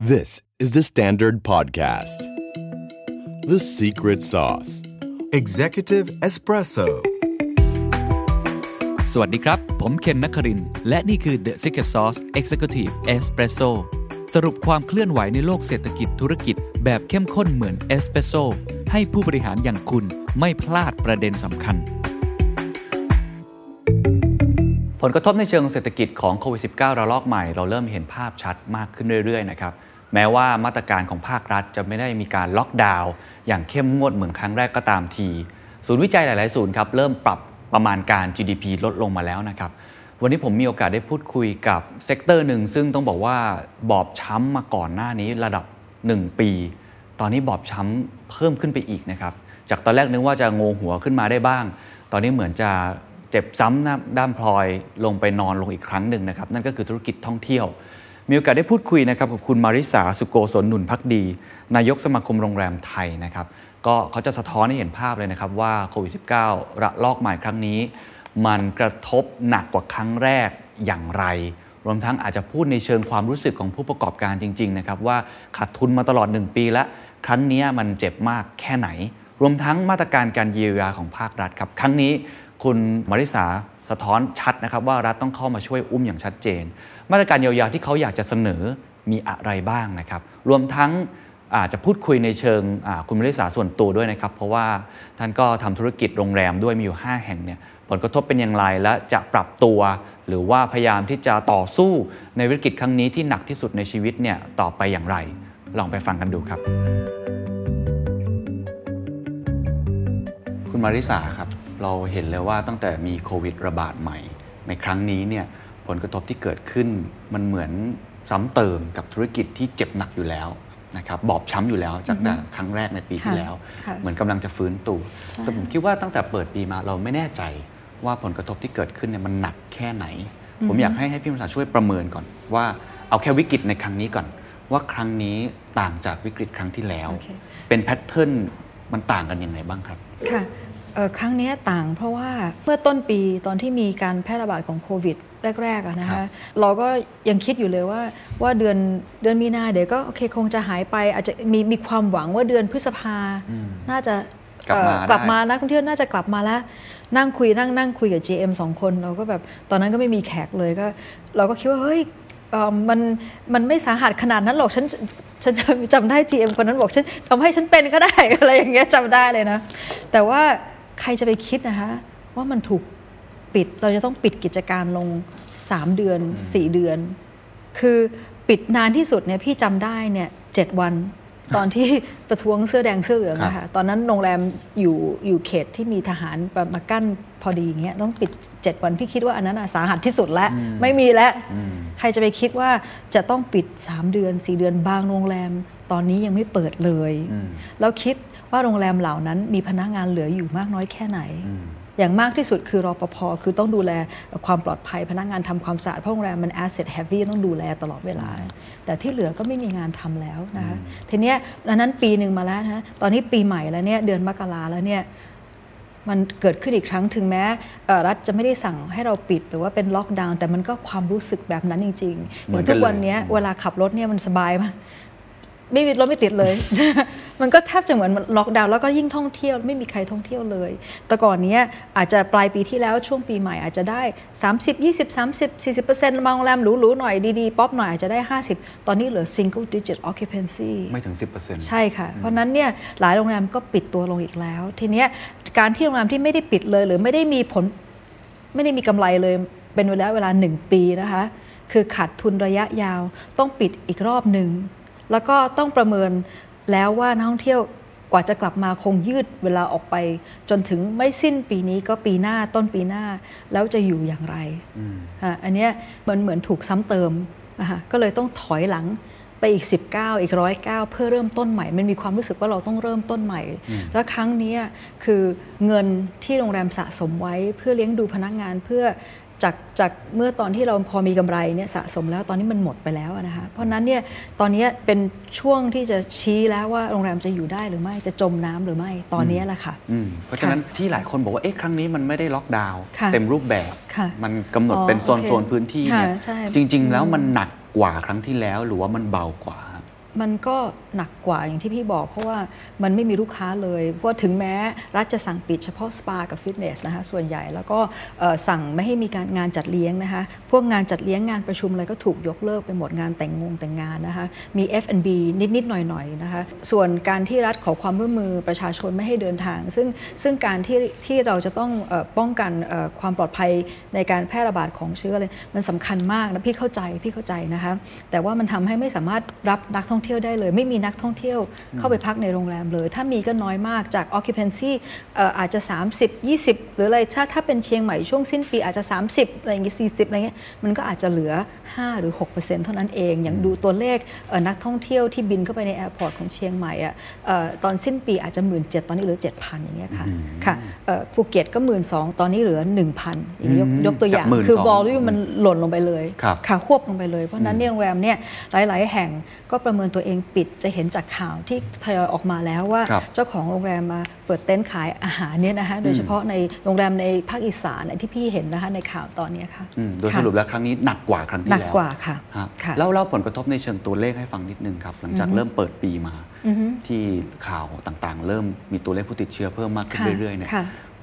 This is the Standard Podcast. The Secret Sauce Executive Espresso สวัสดีครับ ผมเคนนักครินทร์และนี่คือ The Secret Sauce Executive Espresso สรุปความเคลื่อนไหวในโลกเศรษฐกิจธุรกิจแบบเข้มข้นเหมือนเอสเปรสโซให้ผู้บริหารอย่างคุณไม่พลาดประเด็นสำคัญ ผลกระทบในเชิงเศรษฐกิจของโควิด -19 ระลอกใหม่ เราเริ่มเห็นภาพชัดมากขึ้นเรื่อยๆนะครับ แม้ว่ามาตรการของภาครัฐจะไม่ได้มีการล็อกดาวน์อย่างเข้มงวดเหมือนครั้งแรกก็ตามที ศูนย์วิจัยหลาย ๆ ศูนย์ครับเริ่มปรับประมาณการ GDP ลดลงมาแล้วนะครับ วันนี้ผมมีโอกาสได้พูดคุยกับ sector หนึ่งซึ่งต้องบอกว่าบอบช้ำมาก่อนหน้านี้ระดับ 1 ปี ตอนนี้บอบช้ำเพิ่มขึ้นไปอีกนะครับ จากตอนแรกนึกว่าจะผงกหัวขึ้นมาได้บ้าง ตอนนี้เหมือนจะเจ็บซ้ำน้าด้านพลอยลงไปนอนลงอีกครั้งหนึ่งนะครับ นั่นก็คือธุรกิจท่องเที่ยว มีโอกาสได้พูดคุยนะครับกับคุณมาริสาสุโกศลหนุนพักดี นายกสมาคมโรงแรมไทยนะครับก็เขาจะสะท้อนให้เห็นภาพเลยนะครับว่าโควิด -19 ระลอกใหม่ครั้งนี้ มันกระทบหนักกว่าครั้งแรกอย่างไร รวมทั้งอาจจะพูดในเชิงความรู้สึกของผู้ประกอบการจริงๆนะครับว่าขาดทุนมาตลอด 1 ปีแล้วครั้งนี้มันเจ็บมากแค่ไหน รวมทั้งมาตรการการเยียวยาของภาครัฐครับ ครั้งนี้คุณมาริสา สะท้อนชัดนะครับว่ารัฐต้องเข้ามาช่วยอุ้มอย่างชัดเจน มาตรการเยียวยาที่เขาอยากจะเสนอมีอะไรบ้างนะครับ รวมทั้งอาจจะพูดคุยในเชิงคุณมาริสาส่วนตัวด้วยนะครับ เพราะว่าท่านก็ทำธุรกิจโรงแรมด้วยมีอยู่ 5 แห่งเนี่ยผลกระทบเป็นอย่างไรและจะปรับตัว หรือว่าพยายามที่จะต่อสู้ในวิกฤตครั้งนี้ที่หนักที่สุดในชีวิตเนี่ยต่อไปอย่างไร ลองไปฟังกันดูครับ คุณมาริสาครับ เราเห็นเลยว่าตั้งแต่มีโควิดระบาดใหม่ ในครั้งนี้เนี่ยผลกระทบที่เกิดขึ้นมันเหมือนซ้ำเติมกับธุรกิจที่เจ็บหนักอยู่แล้วนะครับบอบช้ำอยู่แล้วจากแต่ครั้งแรกในปีที่แล้วค่ะเหมือนกำลังจะฟื้นตัวแต่ผมคิดว่าตั้งแต่เปิดปีมาเราไม่แน่ใจว่าผลกระทบที่เกิดขึ้นเนี่ยมันหนักแค่ไหน ผมอยากให้ให้พี่มาริสาช่วยประเมินก่อน ว่าเอาแค่วิกฤตในครั้งนี้ก่อน ว่าครั้งนี้ต่างจากวิกฤตครั้งที่แล้วโอเคเป็นแพทเทิร์นมันต่างกันยังไงบ้างครับค่ะเอ่อ ครั้งเนี้ยต่างเพราะว่าเมื่อต้นปีตอนที่มีการแพร่ระบาดของโควิดแรกๆอะนะครัคะบเราก็ยังคิดอยู่เลยว่าว่าเดือนเดือนมีนาเดี๋ยวก็โอเคคงจะหายไป อาจจะมีมีความหวังว่าเดือนพฤษภาน่าจะกลับมาเอ่อกลับได้มานักท่องเที่ยวน่าจะกลับมาแล้วนั่งคุยนั่งนั่งคุยกับ GM สองคนเราก็แบบตอนนั้นก็ไม่มีแขกเลยก็ เราก็คิดว่าเฮ้ยเอ่อมันมันไม่สาหัสขนาดนั้นหรอกฉันฉันจำจำได้ GM คนนั้นบอกฉันทำให้ฉันเป็นก็ได้อะไรอย่างเงี้ยจำได้เลยนะ แต่ว่า ใครจะไปคิดนะคะ ว่ามันถูกปิดเราจะต้องปิดกิจการลง 3 เดือน 4 เดือน คือปิดนานที่สุดเนี่ยพี่จำได้เนี่ยเจ็ดวัน ตอนที่ประท้วงเสื้อแดงเสื้อเหลืองครับอะค่ะตอนนั้นโรงแรมอยู่อยู่เขตที่มีทหารมากั้นพอดีอย่างเงี้ยต้องปิด 7 วันพี่คิดว่าอันนั้นอะสาหัสที่สุดแล้วไม่มีแล้วใครจะไปคิดว่าจะต้องปิด 3 เดือน 4 เดือนบางโรงแรม ตอนนี้ยังไม่เปิดเลย แล้วคิด ว่าโรงแรมเหล่านั้นมีพนักงานเหลืออยู่มากน้อยแค่ไหน อย่างมากที่สุดคือรอปภคือต้องดูแลความปลอดภัยพนักงานทำความสะอาดเพราะโรงแรมมัน asset heavy ต้องดูแลตลอดเวลา แต่ที่เหลือก็ไม่มีงานทำแล้วนะคะทีเนี้ยอันนั้นปีหนึ่งมาแล้วนะตอนนี้ปีใหม่แล้วเนี่ยเดือนมกราแล้วเนี่ยมันเกิดขึ้นอีกครั้งถึงแม้เอ่อรัฐจะไม่ได้สั่งให้เราปิดหรือว่าเป็นล็อกดาวน์แต่มันก็ความรู้สึกแบบนั้นจริงๆเหมืออนย่างกันทุกวันเนี้ยเวลาขับรถเนี่ยมันสบายมากไม่มีรถไม่ติดเลย มันก็แทบจะเหมือนล็อกดาวน์แล้วก็ยิ่งท่องเที่ยวไม่มีใครท่องเที่ยวเลย แต่ก่อนเนี้ยอาจจะปลายปีที่แล้วช่วงปีใหม่อาจจะได้ 30 20 30 40บางโรงแรมหรูๆหน่อยดีๆ ป๊อปหน่อยอาจจะได้ 50 ตอนนี้เหลือ single digit occupancy ไม่ถึง 10%ใช่ค่ะ เพราะฉะนั้นเนี่ยหลายโรงแรมก็ปิดตัวลงอีกแล้ว ทีเนี้ยการที่โรงแรมที่ไม่ได้ปิดเลย หรือไม่ได้มีผลไม่ได้มีกำไรเลยเป็นเวลาเวลาหนึ่งปีนะคะคือขาดทุนระยะยาวต้องปิดอีกรอบหนึ่ง แล้วก็ต้องประเมิน แล้วว่านักท่องเที่ยวกว่าจะกลับมาคงยืดเวลาออกไป จนถึงไม่สิ้นปีนี้ก็ปีหน้าต้นปีหน้า แล้วจะอยู่อย่างไรอะอันเนี้ยมันเหมือนถูกซ้ำเติมนะคะก็เลยต้องถอยหลังไปอีก 19 อีกร้อยเเพื่อเริ่มต้นใหม่ มันมีความรู้สึกว่าเราต้องเริ่มต้นใหม่ แล้วครั้งเนี้ยคือเงินที่โรงแรมสะสมไว้เพื่อเลี้ยงดูพนักงานเพื่อ จากจากเมื่อตอนที่เราพอมีกำไรเนี่ยสะสมแล้วตอนนี้มันหมดไปแล้วอะนะคะเพราะฉะนั้นเนี่ยตอนเนี้ยเป็นช่วงที่จะชี้แล้วว่าโรงแรมจะอยู่ได้หรือไม่จะจมน้ำหรือไม่ตอนเนี้ยแหละค่ะอืมเพราะฉะนั้นที่หลายคนบอกว่าเอ๊ะครั้งนี้มันไม่ได้ล็อกดาวน์ค่ะเต็มรูปแบบค่ะมันกำหนดอ๋อเป็นโซนโอเคโซนพื้นที่เนี่ยค่ะใช่จริง ๆ แล้วมันหนักกว่าครั้งที่แล้วหรือว่ามันเบากว่า มันก็หนักกว่าอย่างที่พี่บอก เพราะว่ามันไม่มีลูกค้าเลยเพราะถึงแม้รัฐจะสั่งปิดเฉพาะสปากับฟิตเนสนะคะส่วนใหญ่แล้วก็สั่งไม่ให้มีการงานจัดเลี้ยงนะคะพวกงานจัดเลี้ยงงานประชุมอะไรก็ถูกยกเลิกไปหมดงานแต่งงงแต่งงานนะคะมี F&B นิดๆหน่อยๆนะคะส่วนการที่รัฐขอความร่วมมือประชาชนไม่ให้เดินทาง ซึ่งซึ่งการที่ที่เราจะต้องป้องกันความปลอดภัยในการแพร่ระบาดของเชื้อเลยมันสำคัญมากนะพี่เข้าใจพี่เข้าใจนะคะแต่ว่ามันทำให้ไม่สามารถรับนักท่องเที่ยวได้เลย ไม่มีนักท่องเที่ยวเข้าไปพักในโรงแรมเลย ถ้ามีก็น้อยมากจาก occupancy อาจจะ 30 20 หรืออะไรถ้าถ้าเป็นเชียงใหม่ช่วงสิ้นปีอาจจะ 30อะไรอย่างเงี้ย40อะไรเงี้ยมันก็อาจจะเหลือ 5 หรือ 6%เท่านั้นเอง อย่างดูตัวเลขนักท่องเที่ยวที่บินเข้าไปใน airport ของเชียงใหม่อะตอนสิ้นปีอาจจะหมื่นตอนนี้เหลือ 7,000 อย่างเงี้ยค่ะค่ะภูเก็ตก็หมื่นตอนนี้เหลือ 1,000อย่างยกยกตัวอย่างคือ volume มันหล่นลงไปเลยค่ะฮวบลงไปเลยเพราะนั้นเนี่ยโรงแรมเนี่ยหลาย ๆ แห่งก็ประเมินตัวเองปิดจะเห็นจากข่าวที่ทยอยออกมาแล้วว่า เจ้าของโรงแรมมาเปิดเต็นท์ขายอาหารเนี่ยนะคะโดยเฉพาะในโรงแรมในภาคอีสานที่พี่เห็นนะคะในข่าวตอนนี้ค่ะโดยสรุปแล้วครั้งนี้หนักกว่าครั้งที่แล้วหนักกว่าค่ะแล้วเล่าผลกระทบในเชิงตัวเลขให้ฟังนิดนึงครับหลังจากเริ่มเปิดปีมาที่ข่าวต่างๆ เริ่มมีตัวเลขผู้ติดเชื้อเพิ่มมากขึ้นเรื่อยๆเนี่ย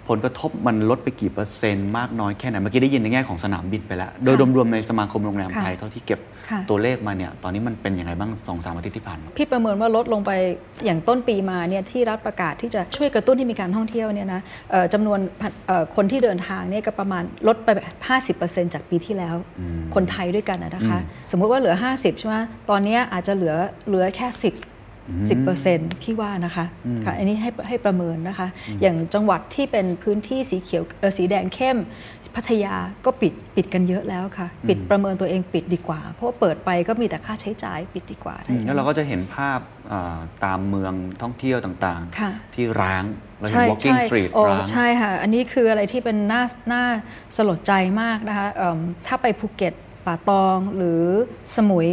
ผลกระทบมันลดไปกี่เปอร์เซ็นต์มากน้อยแค่ไหน เมื่อกี้ได้ยินในแง่ของสนามบินไปแล้ว โดยรวมๆในสมาคมโรงแรมไทยเท่าที่เก็บตัวเลขมาเนี่ย ตอนนี้มันเป็นยังไงบ้างสองสามอาทิตย์ที่ผ่านมา พี่ประเมินว่าลดลงไปอย่างต้นปีมาเนี่ยที่รัฐประกาศที่จะช่วยกระตุ้นให้มีการท่องเที่ยวเนี่ยนะจำนวนคนที่เดินทางเนี่ยก็ประมาณลดไป 50%จากปีที่แล้ว คนไทยด้วยกันนะคะ สมมุติว่าเหลือ 50ใช่ไหมตอนนี้อาจจะเหลือเหลือแค่ 10 10%พี่ว่านะคะค่ะอันนี้ให้ให้ประเมินนะคะ อย่างจังหวัดที่เป็นพื้นที่สีเขียวสีแดงเข้มพัทยาก็ปิดปิดกันเยอะแล้วค่ะ ปิดประเมินตัวเองปิดดีกว่า เพราะเปิดไปก็มีแต่ค่าใช้จ่ายปิดดีกว่าแล้วเราก็จะเห็นภาพตามเมืองท่องเที่ยวต่างๆ ที่ร้างเราเห็น walking street ร้างใช่ค่ะ อันนี้คืออะไรที่เป็นน่าน่าสลดใจมากนะคะถ้าไปภูเก็ตป่าตองหรือสมุย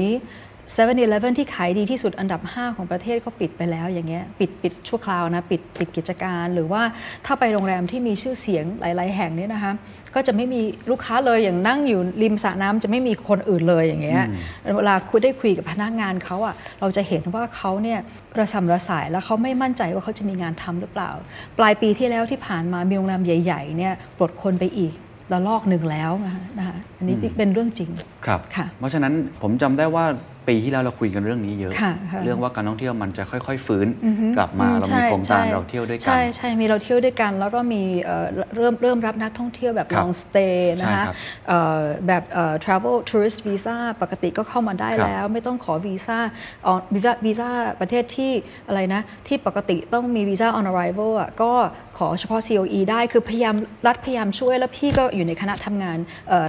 7 e เ e ่ e ที่ขายดีที่สุดอันดับ 5 ของประเทศก็ปิดไปแล้วอย่างเงี้ยปิดปิดชั่วคราวนะปิดปิดกิจการหรือว่าถ้าไปโรงแรมที่มีชื่อเสียงหลาย ๆ แห่งเนี่ยนะคะก็จะไม่มีลูกค้าเลยอย่างนั่งอยู่ริมสระน้ำจะไม่มีคนอื่นเลยอย่างเงี้ยเวลาคุยได้คุยกับพนักงานเขาอะเราจะเห็นว่าเขาเนี่ยระสำระสายแล้วเขาไม่มั่นใจว่าเขาจะมีงานทำหรือเปล่า ปลายปีที่แล้วที่ผ่านมามีโรงแรมใหญ่ ๆ เนี่ยปลดคนไปอีกระลอกหนึ่งแล้วนะคะอันนี้เป็นเรื่องจริงครับเพราะฉะนั้นผมจำได้ว่าปีที่แล้วเราคุยกันเรื่องนี้เยอะ เรื่องว่าการท่องเที่ยวมันจะค่อย ๆ ฟื้นกลับมาเรามีโครงการเราเที่ยวด้วยกัน ใช่ใช่มีเราเที่ยวด้วยกัน แล้วก็มีเริ่มเริ่มรับนักท่องเที่ยวแบบ long stay นะคะแบบ travel tourist visa ปกติก็เข้ามาได้แล้ว ไม่ต้องขอวีซ่าวีซ่าวีซ่าประเทศที่อะไรนะ ที่ปกติต้องมีวีซ่า on arrival อะก็ขอเฉพาะ COE ได้คือพยายามรัฐพยายามช่วย แล้วพี่ก็อยู่ในคณะทำงาน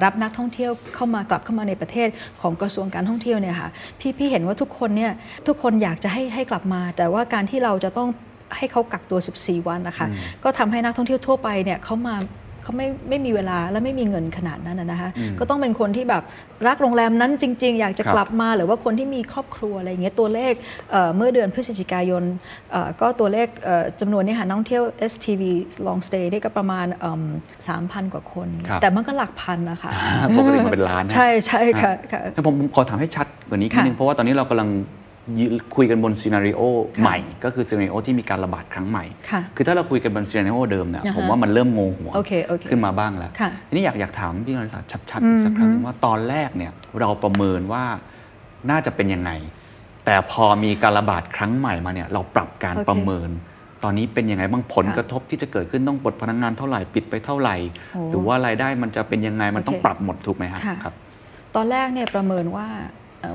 รับนักท่องเที่ยวเข้ามากลับเข้ามาในประเทศของกระทรวงการท่องเที่ยวเนี่ยค่ะพี่พี่เห็นว่าทุกคนเนี่ยทุกคนอยากจะให้ให้กลับมา แต่ว่าการที่เราจะต้องให้เขากักตัว 14 วันนะคะ ก็ทำให้นักท่องเที่ยวทั่วไปเนี่ยเขามา เขาไม่ไม่มีเวลาและไม่มีเงินขนาดนั้นนะคะก็ต้องเป็นคนที่แบบรักโรงแรมนั้นจริง ๆ อยากจะกลับมาหรือว่าคนที่มีครอบครัวอะไรอย่างเงี้ยตัวเลขเมื่อเดือนพฤศจิกายนก็ตัวเลขจำนวนนี้ค่ะนักท่องเที่ยว STV long stay ได้ก็ประมาณสามพันกว่าคน แต่มันก็หลักพันนะคะปกติมันเป็นล้านใช่ใช่ค่ะผมขอถามให้ชัดกว่านี้นิดนึงเพราะว่าตอนนี้เรากำลัง คุยกันบนซีนารีโอใหม่ ก็คือซีนารีโอที่มีการระบาดครั้งใหม่ คือถ้าเราคุยกันบนซีนารีโอเดิมเนี่ยผมว่ามันเริ่มงงหัวขึ้นมาบ้างแล้ว ทีนี้อยากอยากถามพี่กฤษณชัดๆอีกสักครั้งว่าตอนแรกเนี่ยเราประเมินว่าน่าจะเป็นยังไง แต่พอมีการระบาดครั้งใหม่มาเนี่ยเราปรับการประเมิน ตอนนี้เป็นยังไงบ้างผลกระทบที่จะเกิดขึ้นต้องปลดพนักงานเท่าไหร่ปิดไปเท่าไหร่ หรือว่ารายได้มันจะเป็นยังไงมันต้องปรับหมดถูกไหมครับตอนแรกเนี่ยประเมินว่า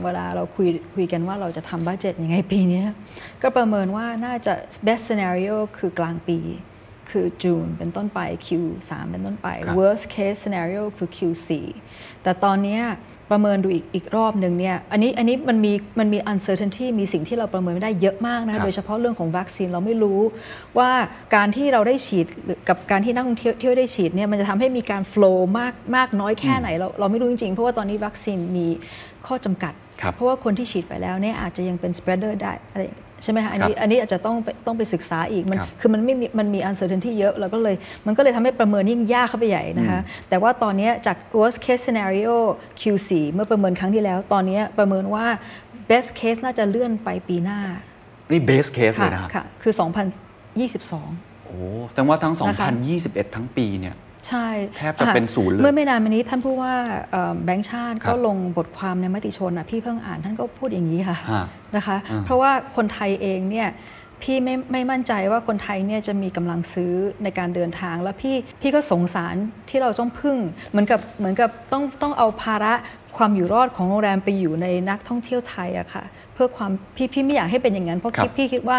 เวลาเราคุยคุยกันว่าเราจะทำบัตเจ็ตยังไงปีนี้ก็ประเมินว่าน่าจะ best scenario คือกลางปี คือจูนเป็นต้นไป Q3 เป็นต้นไป worst case scenario คือ Q4 แต่ตอนนี้ประเมินดูอีกอีกรอบหนึ่งเนี่ยอันนี้อันนี้มันมีมันมี uncertainty มีสิ่งที่เราประเมินไม่ได้เยอะมากนะคะโดยเฉพาะเรื่องของวัคซีนเราไม่รู้ว่าการที่เราได้ฉีดกับการที่นักท่องเที่ยวได้ฉีดเนี่ยมันจะทำให้มีการ flow มากมากน้อยแค่ไหนเราเราไม่รู้จริงๆ เพราะว่าตอนนี้วัคซีนมี ข้อจำกัด เพราะว่าคนที่ฉีดไปแล้วเนี่ยอาจจะยังเป็น spreader ได้อะไรใช่ไหมคะอันนี้อันนี้อาจจะต้องต้องไปศึกษาอีกมันคือมันไม่มีมันมี uncertainty เยอะแล้วก็เลยมันก็เลยทำให้ประเมินยิ่งยากเข้าไปใหญ่นะคะแต่ว่าตอนนี้จาก worst case scenario Q4 เมื่อประเมินครั้งที่แล้ว ตอนนี้ประเมินว่า best case น่าจะเลื่อนไปปีหน้า นี่เบสเคสเลค่ะยนะครับค่ะคือ 2022 โอ้แสดงว่าทั้งนะคะ2021 ทั้งปีเนี่ย ใช่แทบจะเป็นศูนย์เลย เมื่อไม่นานมานี้ท่านผู้ว่าเอ่อแบงค์ชาติครับก็ลงบทความในมติชนอะพี่เพิ่งอ่านท่านก็พูดอย่างนี้ค่ะฮะนะคะอ่าเพราะว่าคนไทยเองเนี่ยพี่ไม่ไม่มั่นใจว่าคนไทยเนี่ยจะมีกำลังซื้อในการเดินทาง แล้วพี่พี่ก็สงสารที่เราต้องพึ่ง เหมือนกับเหมือนกับต้องต้องเอาภาระ ความอยู่รอดของโรงแรมไปอยู่ในนักท่องเที่ยวไทยอะค่ะเพื่อความพี่พี่ไม่อยากให้เป็นอย่างนั้นเพราะครับคิดพี่คิดว่า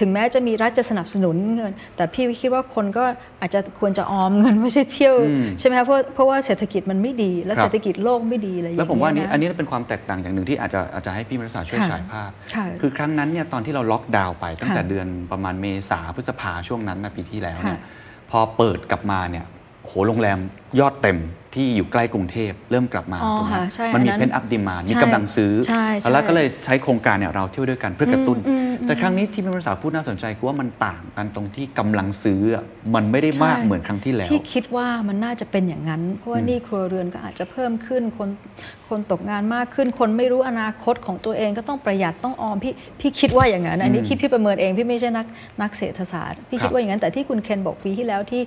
ถึงแม้จะมีรัฐจะสนับสนุนเงิน แต่พี่คิดว่าคนก็อาจจะควรจะออมเงินไม่ใช่เที่ยวอืมใช่ไหมคะเพราะเพราะว่าเศรษฐกิจมันไม่ดี และครับเศรษฐกิจโลกไม่ดีอะไรอย่างแล้วเงี้ยผมว่าอันนี้ะอันนี้เป็นความแตกต่างอย่างหนึ่งที่อาจจะอาจจะให้พี่มรสาช่วยค่ะฉายภาพค่ะคือครั้งนั้นเนี่ยตอนที่เราล็อกดาวน์ไปตั้งแต่ค่ะเดือนประมาณเมษาพฤษภาช่วงนั้นนะปีที่แล้วเนี่ยค่ะพอเปิดกลับมาเนี่ยโหโรงแรมยอดเต็มที่อยู่ใกล้กรุงเทพเริ่มกลับมาอ๋อถูกไหมค่ะใช่มันมีอันนั้นเพนอัพดีมานมีใช่กำลังซื้อใช่ใช่แล้วก็เลยใช้โครงการเนี่ยเราเที่ยวด้วยกันเพื่อกระตุ้นอืมอืมแต่ครั้งนี้ที่พี่มรสาพูดน่าสนใจคือว่ามันต่างกันตรงที่กำลังซื้ออะมันไม่ได้มากใช่เหมือนครั้งที่แล้วพี่คิดว่ามันน่าจะเป็นอย่างนั้น เพราะว่าหนี่ครัวเรือนก็อาจจะเพิ่มขึ้นคนคนตกงานมากขึ้น คนไม่รู้อนาคตของตัวเองก็ต้องประหยัดต้องออมพี่พี่คิดว่าอย่างนั้นอันนี้อืมคิดพี่ประเมินเองพี่ไม่ใช่นักนักเศรษฐศาสตร์พี่ครับคิดว่าอย่างนั้นแต่ที่คุณเคนบอกปีที่แล้วที่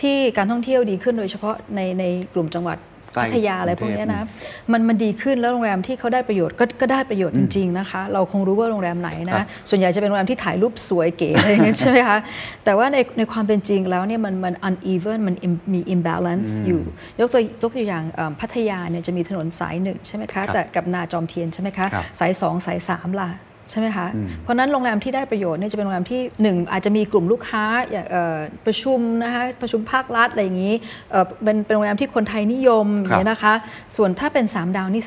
ที่การท่องเที่ยวดีขึ้นโดยเฉพาะในในกลุ่มจังหวัดใกล้พัทยาอะไรพวกเนี้ยกรุงนะเทพมันมันดีขึ้นแล้วโรงแรมที่เขาได้ประโยชน์ก็ก็ได้ประโยชน์จริงๆนะคะ เราคงรู้ว่าโรงแรมไหนครันะบส่วนใหญ่จะเป็นโรงแรมที่ถ่ายรูปสวยเก๋อะไรอย่างเงี้ยใช่ไหมคะแต่ว่าในในความเป็นจริงแล้วเนี่ยมันมัน uneven มัน im- มี imbalance อยู่ ยกตัวยกตัวอย่างเอิ่มพัทยาเนี่ยจะมีถนนสายหนึ่งใช่ไหมครัคะบแต่กับนาจอมเทียนใช่ไหมคะครับสายสองสายสามล่ะ ใช่ไหมคะอืมเพราะฉะนั้นโรงแรมที่ได้ประโยชน์เนี่ยจะเป็นโรงแรมที่หนึ่งอาจจะมีกลุ่มลูกค้าอย่างเอ่อประชุมนะคะประชุมภาครัฐอะไรอย่างนี้เอ่อเป็นเป็นโรงแรมที่คนไทยนิยมอย่างนี้ยนะคะ ส่วนถ้าเป็นสามดาวนี่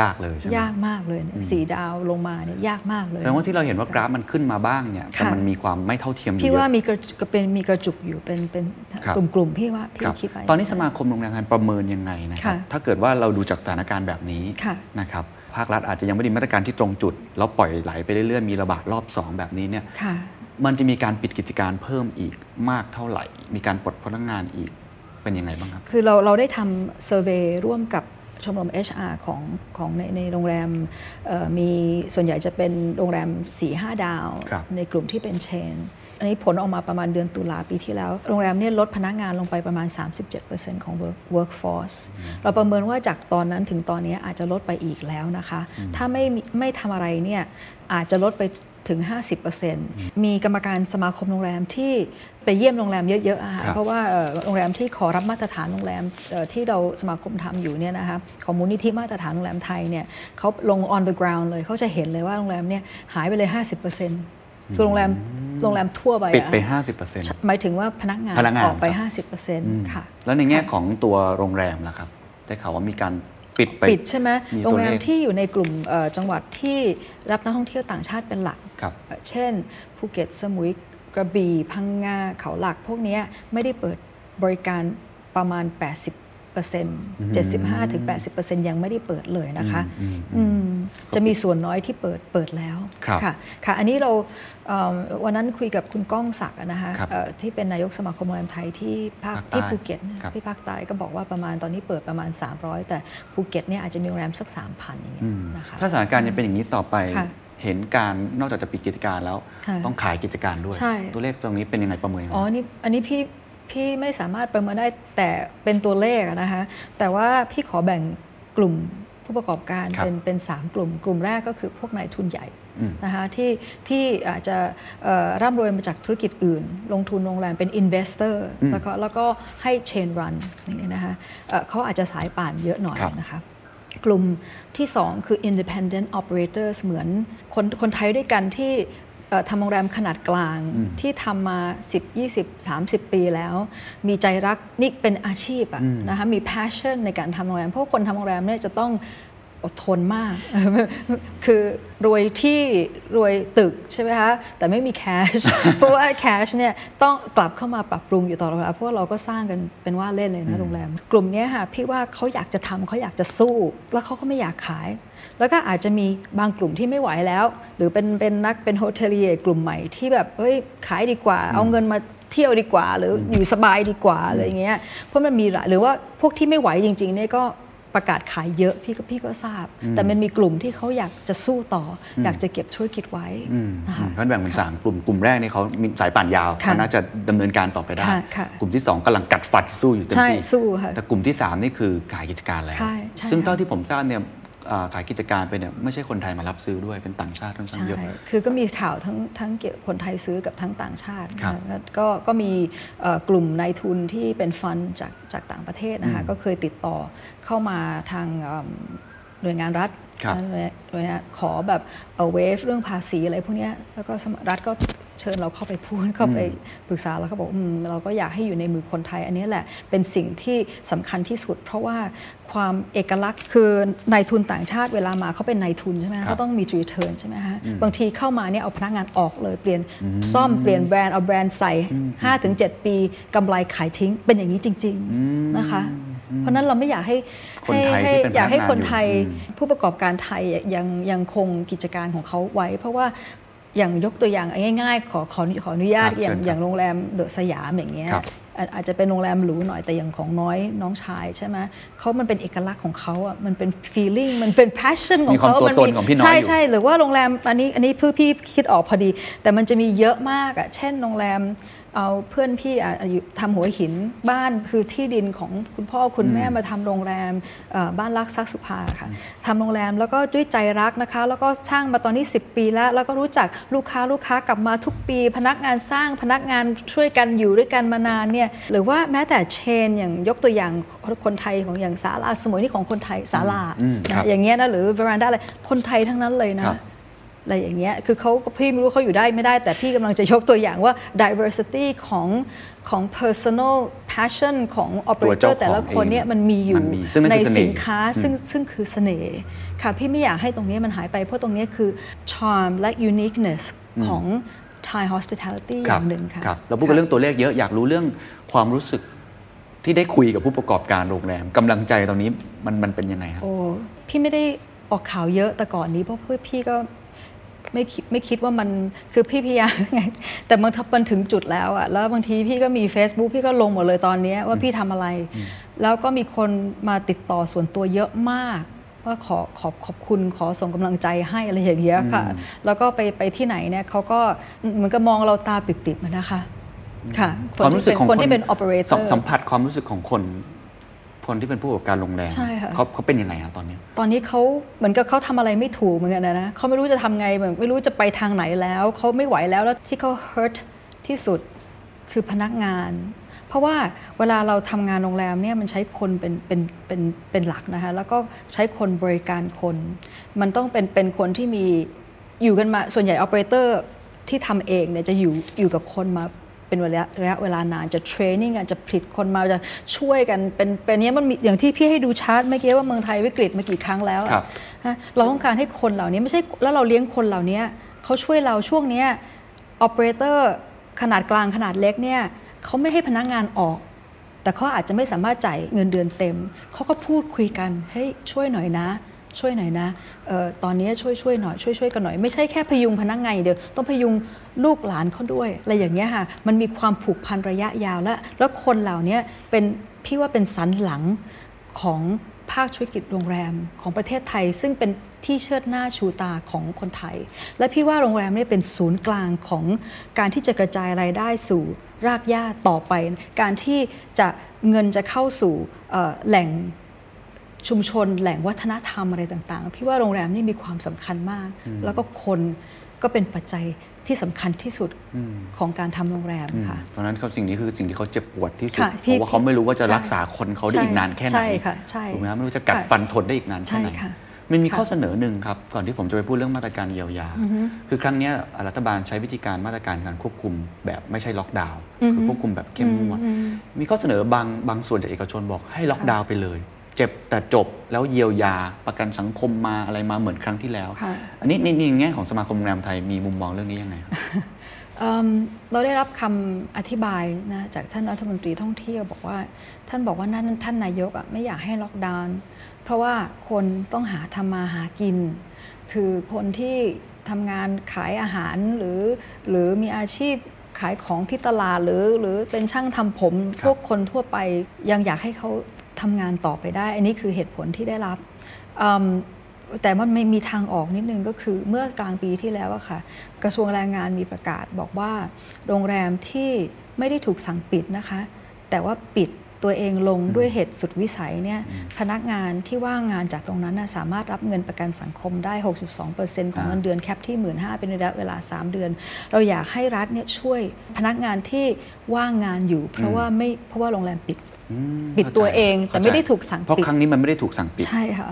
ยากเลยใช่ไหมยากมากเลยเนี่ยสี่ดาวลงมาเนี่ยยากมากเลยแสดงว่าที่เราเห็นว่ากราฟมันขึ้นมาบ้างเนี่ยแต่ค่ะมันมีความไม่เท่าเทียมอยู่พี่ว่าเยอะมีกระจุกเป็นมีกระจุกอยู่เป็นเป็นครับกลุ่มๆพี่ว่าพี่ครับคิดไปตอนนี้สมาคมโรงแรมไทยประเมินยังไงนะครับค่ะถ้าเกิดว่าเราดูจากสถานการณ์แบบนี้ค่ะนะครับ ภาครัฐอาจจะยังไม่ได้มีมาตรการที่ตรงจุด แล้วปล่อยไหลไปเรื่อยๆมีระบาดรอบ 2 แบบนี้เนี่ยค่ะมันจะมีการปิดกิจการเพิ่มอีกมากเท่าไหร่ มีการปลดพนักงานอีกเป็นยังไงบ้างครับ คือเราเราได้ทำเซอร์เวยร่วมกับชมรม HR ของของในในโรงแรมเอ่อมีส่วนใหญ่จะเป็นโรงแรม 4-5 ดาวครับในกลุ่มที่เป็นเชน อันนี้ผลออกมาประมาณเดือนตุลาปีที่แล้ว โรงแรมเนี่ยลดพนักงานลงไปประมาณ 37%ของ work workforce เราประเมินว่าจากตอนนั้นถึงตอนนี้อาจจะลดไปอีกแล้วนะคะ ถ้าไม่มีไม่ทำอะไรเนี่ยอาจจะลดไปถึง 50%มีกรรมการสมาคมโรงแรมที่ไปเยี่ยมโรงแรมเยอะๆอะค่ะครับเพราะว่าเอ่อโรงแรมที่ขอรับมาตรฐานโรงแรมเอ่อที่เราสมาคมทำอยู่เนี่ยนะคะของมูลนิธิมาตรฐานโรงแรมไทยเนี่ยเขาลง on the ground เลยเขาจะเห็นเลยว่าโรงแรมเนี่ยหายไปเลย 50% คือโรงแรมโรงแรมทั่วไปอะปิดไป 50%หมายถึงว่าพนักงานพนักงานออกไปครับ50%ค่ะ แล้วในแง่ของตัวโรงแรมล่ะครับ ได้ข่าวว่ามีการปิดไปปิดใช่ไหมมีตัวโรงแรมเลขที่อยู่ในกลุ่มเอ่อจังหวัดที่รับนักท่องเที่ยวต่างชาติเป็นหลักครับเอ่อเช่นภูเก็ตสมุยกระบี่พังงาเขาหลัก พวกเนี้ยไม่ได้เปิดบริการประมาณ 80 75ถึง80ยังไม่ได้เปิดเลยนะคะอืมอืมอืมจะมีส่วนน้อยที่เปิดเปิดแล้วครับค่ะค่ะ อันนี้เราเอิ่มวันนั้นคุยกับคุณก้องศักดิ์อะนะคะครับเอ่อที่เป็นนายกสมาคมโรงแรมไทยที่ภาคภาคใต้ที่ภูเก็ตครับที่ภาคใต้ก็บอกว่าประมาณตอนนี้เปิดประมาณ 300 แต่ภูเก็ตเนี่ยอาจจะมีโรงแรมสัก 3,000อย่างเงี้อืยมนะคะถ้าสถานการณ์ยังเป็นอย่างนี้ต่อไปค่ะเห็นการนอกจากจะปิดกิจการแล้วค่ะต้องขายกิจการด้วยใช่ตัวเลขตรงนี้เป็นยังไงประเมินยังไงอ๋อนี่อันนี้พี่ พี่ไม่สามารถประเมินได้แต่เป็นตัวเลขอะนะคะ แต่ว่าพี่ขอแบ่งกลุ่มผู้ประกอบการครับเป็นเป็นสามกลุ่ม กลุ่มแรกก็คือพวกนายทุนใหญ่อืมนะคะที่ที่อาจจะเอ่อร่ำรวยมาจากธุรกิจอื่น ลงทุนโรงแรมเป็น investor อืมแล้วก็แล้วก็ให้ chain run อย่างเงี้ยนะคะเอ่อเขาอาจจะสายป่านเยอะหน่อยครับนะคะกลุ่มที่ 2 คือ independent operators เหมือนคนคนไทยด้วยกันที่เอ่อ ทำโรงแรมขนาดกลางอืมที่ทำมา 10 20 30 ปีแล้ว มีใจรักนี่เป็นอาชีพอะอืมนะคะมี passion ในการทำโรงแรม เพราะคนทำโรงแรมเนี่ยจะต้องอดทนมาก คือรวยที่รวยตึกใช่ไหมคะ แต่ไม่มี cash เพราะว่า cash เนี่ยต้องกลับเข้ามาปรับปรุงอยู่ตลอดเวลา เพราะว่าเราก็สร้างกันเป็นว่าเล่นเลยนะโรงแรม กลุ่มเนี้ยค่ะพี่ว่าเขาอยากจะทำเขาอยากจะสู้ แล้วเขาก็ไม่อยากขาย แล้วก็อาจจะมีบางกลุ่มที่ไม่ไหวแล้ว หรือเป็นเป็นนักเป็นโฮเทลเลียกลุ่มใหม่ที่แบบเอ้ยขายดีกว่า เอาเงินมาเที่ยวดีกว่า หรืออยู่สบายดีกว่าอะไรอย่างเงี้ยเพราะมันมีหลายหรือว่าพวกที่ไม่ไหวจริงๆเนี่ยก็ประกาศขายเยอะพี่ก็พี่ก็ทราบ แต่มันมีกลุ่มที่เขาอยากจะสู้ต่อออยากจะเก็บธุรกิจไว้อืมนะคะเขาแบ่งเป็นสามกลุ่มกลุ่มแรกนี่เขามีสายป่านยาวค่ะเขาน่าจะดำเนินการต่อไปได้ค่ะค่ะกลุ่มที่สองกำลังกัดฟัดสู้อยู่เต็มใช่ที่สู้ค่ะแต่กลุ่มที่สามนี่คือขายกิจการแล้วใช่ใช่ซึ่งค่ะเท่าที่ผมทราบเนี่ยอ่า ขายกิจการไปเนี่ยไม่ใช่คนไทยมารับซื้อด้วยเป็นต่างชาติค่อนข้างใช่เยอะคือก็มีข่าวทั้งทั้งเกี่ยวคนไทยซื้อกับทั้งต่างชาติครับนะคะก็ก็มีเอ่อกลุ่มนายทุนที่เป็นฟันด์จากจากต่างประเทศนะคะก็เคยติดต่อเข้ามาทางเอิ่มหน่วยงานรัฐครับหน่วยหน่วยงานขอแบบเวฟเรื่องภาษีอะไรพวกเนี้ยแล้วก็สมรัฐก็ เชิญเราเข้าไปพูดเข้าไปปรึกษาแล้วก็บอกอืมเราก็อยากให้อยู่ในมือคนไทย อันนี้แหละเป็นสิ่งที่สำคัญที่สุด เพราะว่าความเอกลักษณ์คือนายทุนต่างชาติเวลามาเขาเป็นนายทุนใช่ไหมครับเขาต้องมี return ใช่ไหมฮะบางทีเข้ามาเนี่ยเอาพนักงานออกเลยเปลี่ยนซ่อมเปลี่ยนแบรนด์เอาแบรนด์ใส่ 5-7 ปีกำไรขายทิ้งเป็นอย่างนี้จริง ๆนะคะเพราะฉะนั้นเราไม่อยากให้คนไทยให้ที่เป็นอยากให้พนักงานคนไทยอยู่อืมผู้ประกอบการไทยยังยังคงกิจการของเขาไว้ เพราะว่า อย่างยกตัวอย่างง่ายๆ ขอขอขออนุญาตครับอย่างเชิญครับอย่างโรงแรมเดอะสยามอย่างเงี้ยครับอาอาจจะเป็นโรงแรมหรูหน่อยแต่อย่างของน้อยน้องชายใช่ไหมเขามันเป็นเอกลักษณ์ของเขาอะมันเป็น feeling มันเป็น passion ของมีความเขาตัวมัตนของพี่น้อยใช่อยู่ใช่หรือว่าโรงแรมอันนี้อันนี้เพื่อพี่คิดออกพอดี แต่มันจะมีเยอะมากอะเช่นโรงแรม เอาเพื่อนพี่อะอยู่ทำหัวหินบ้านคือที่ดินของคุณพ่อคุณแม่มาทำโรงแรมเอ่อบ้านรักซักสุภาค่ะทำโรงแรมแล้วก็ด้วยใจรักนะคะ แล้วก็สร้างมาตอนนี้ 10 ปีแล้ว แล้วก็รู้จักลูกค้าลูกค้ากลับมาทุกปี พนักงานสร้างพนักงานช่วยกันอยู่ด้วยกันมานานเนี่ยหรือว่าแม้แต่เชนอย่างยกตัวอย่างคนไทยของอย่างสาลาสมุยนี่ของคนไทยสาลาอืมครับนะอย่างเงี้ยนะหรือ veranda อะไรคนไทยทั้งนั้นเลยนะครับ อะไรอย่างเงี้ย คือเขาพี่ไม่รู้เขาอยู่ได้ไม่ได้ แต่พี่กำลังจะยกตัวอย่างว่า diversity ของของ personal passion ของตัวเจ้า operator ของแต่ละคนเนี่ยมันมีอยู่มันมีซึ่งนั่นในคือเสน่ห์สินค้าซึ่งซึ่งคือเสน่ห์ค่ะพี่ไม่อยากให้ตรงนี้มันหายไป เพราะตรงนี้คือ charm และ uniqueness ของ Thai hospitality อครับย่างหนึ่งค่ะครับเราพูดกันเรื่องตัวเลขเยอะอยากรู้เรื่องความรู้สึกที่ได้คุยกับผู้ประกอบการโรงแรมกำลังใจตอนนี้มันมันเป็นยังไงครับโอ้พี่ไม่ได้ออกข่าวเยอะแต่ก่อนนี้เพราะเพื่อพี่ก็ ไม่คิดไม่คิดว่ามันคือพี่พยายามไงแต่มันมันถึงจุดแล้วอะแล้วบางทีพี่ก็มี Facebook พี่ก็ลงหมดเลยตอนเนี้ยว่าพี่ทำอะไร แล้วก็มีคนมาติดต่อส่วนตัวเยอะมากว่าขอขอบขอบคุณขอส่งกำลังใจให้อะไรอย่างเงี้ยค่ะ แล้วก็ไปไปที่ไหนเนี่ยเขาก็เหมือนกับมองเราตาปิบๆอะนะคะค่ะความรู้สึกของคนที่เป็นสัม operator สัมผัสความรู้สึกของคน คนที่เป็นผู้ประกอบการโรงแรมใช่ค่ะ เขาเขาเป็นยังไงครับตอนนี้ ตอนนี้เขาเหมือนกับเขาทำอะไรไม่ถูกเหมือนกันนะนะเขาไม่รู้จะทำไงเหมือนไม่รู้จะไปทางไหนแล้วเขาไม่ไหวแล้วแล้วที่เขา hurt ที่สุดคือพนักงาน เพราะว่าเวลาเราทำงานโรงแรมเนี่ยมันใช้คนเป็นเป็นเป็นเป็นหลักนะคะแล้วก็ใช้คนบริการคน มันต้องเป็นเป็นคนที่มีอยู่กันมาส่วนใหญ่ operator ที่ทำเองเนี่ยจะอยู่อยู่กับคนมา เป็นระยะระยะเวลานานจะเทรนนิ่งกันจะผลิตคนมาจะช่วยกันเป็นเป็นเนี้ยมันมีอย่างที่พี่ให้ดูชาร์ตเมื่อกี้ว่าเมืองไทยวิกฤตมากี่ครั้งแล้วอะครับนะเราต้องการให้คนเหล่านี้ไม่ใช่แล้วเราเลี้ยงคนเหล่านี้เขาช่วยเราช่วงเนี้ย operator ขนาดกลางขนาดเล็กเนี่ยเขาไม่ให้พนักงานออกแต่เขาอาจจะไม่สามารถจ่ายเงินเดือนเต็ม เขาก็พูดคุยกัน เฮ้ยช่วยหน่อยนะ ช่วยหน่อยนะเออตอนนี้ช่วยช่วยหน่อยช่วยช่วยกันหน่อย ไม่ใช่แค่พยุงพนักงานอย่างเดียว ต้องพยุง ลูกหลานเขาด้วยอะไรอย่างเงี้ยค่ะมันมีความผูกพันระยะยาวและแล้วคนเหล่านี้เป็นพี่ว่าเป็นสันหลังของภาคธุรกิจโรงแรมของประเทศไทย ซึ่งเป็นที่เชิดหน้าชูตาของคนไทย และพี่ว่าโรงแรมเนี่ยเป็นศูนย์กลางของการที่จะกระจายรายได้สู่รากหญ้าต่อไป การที่จะเงินจะเข้าสู่เอ่อแหล่งชุมชน แหล่งวัฒนธรรมอะไรต่างๆ พี่ว่าโรงแรมนี่มีความสำคัญมาก แล้วก็คนก็เป็นปัจจัย ที่สำคัญที่สุดของการทำโรงแรมค่ะตอนนั้นเขาสิ่งนี้คือสิ่งที่เขาเจ็บปวดที่สุดค่ะเพพี่ราะว่าเขาไม่รู้ว่าจะใช่รักษาคนเขาได้อีกนานแค่ไหนใช่ค่ะใช่ถูกไหมครับไม่รู้จะกัดค่ะฟันทนได้อีกนานแค่ไหนใช่ค่ะมันมีค่ะข้อเสนอหนึ่งครับ ก่อนที่ผมจะไปพูดเรื่องมาตรการเยียวยา คือครั้งเนี้ยรัฐบาลใช้วิธีการมาตรการการควบคุมแบบไม่ใช่ล็อกดาวน์คือควบคุมแบบเข้มงวดมีข้อเสนอบางบางส่วนจากเอกชนบอกให้ล็อกดาวน์ไปเลย เจ็บแต่จบแล้วเยียวยาประกันสังคมมาอะไรมาเหมือนครั้งที่แล้วค่ะอันนี้ในในแง่ของสมาคมโรงแรมไทยมีมุมมองเรื่องนี้ยังไงครับเอิ่มเราได้รับคำอธิบายนะจากท่านรัฐมนตรีท่องเที่ยวบอกว่า ท่านบอกว่านั่นท่านนายกอะไม่อยากให้ล็อกดาวน์เพราะว่าคนต้องหาทำมาหากิน คือคนที่ทำงานขายอาหารหรือหรือมีอาชีพขายของที่ตลาดหรือหรือเป็นช่างทำผมครับพวกคนทั่วไปยังอยากให้เขา ทำงานต่อไปได้ อันนี้คือเหตุผลที่ได้รับอืมแต่มันไม่มีทางออกนิดนึงก็คือเมื่อกลางปีที่แล้วอะค่ะ กระทรวงแรงงานมีประกาศบอกว่า โรงแรมที่ไม่ได้ถูกสั่งปิดนะคะ แต่ว่าปิดตัวเองลงด้วยเหตุสุดวิสัยเนี่ยพนักงานที่ว่างงานจากตรงนั้นน่ะสามารถรับเงินประกันสังคมได้ 62%ของเงินเดือนแคปที่ 1 5ื่นเป็นระยะเวลา 3 เดือน เราอยากให้รัฐเนี่ยช่วยพนักงานที่ว่างงานอยู่ เพราะว่าไม่เพราะว่าโรงแรมปิดอืม ปิดตัวเองแต่ไม่ได้ถูกสั่งเพราะปิดครั้งนี้มันไม่ได้ถูกสั่งปิดใช่ค่ะ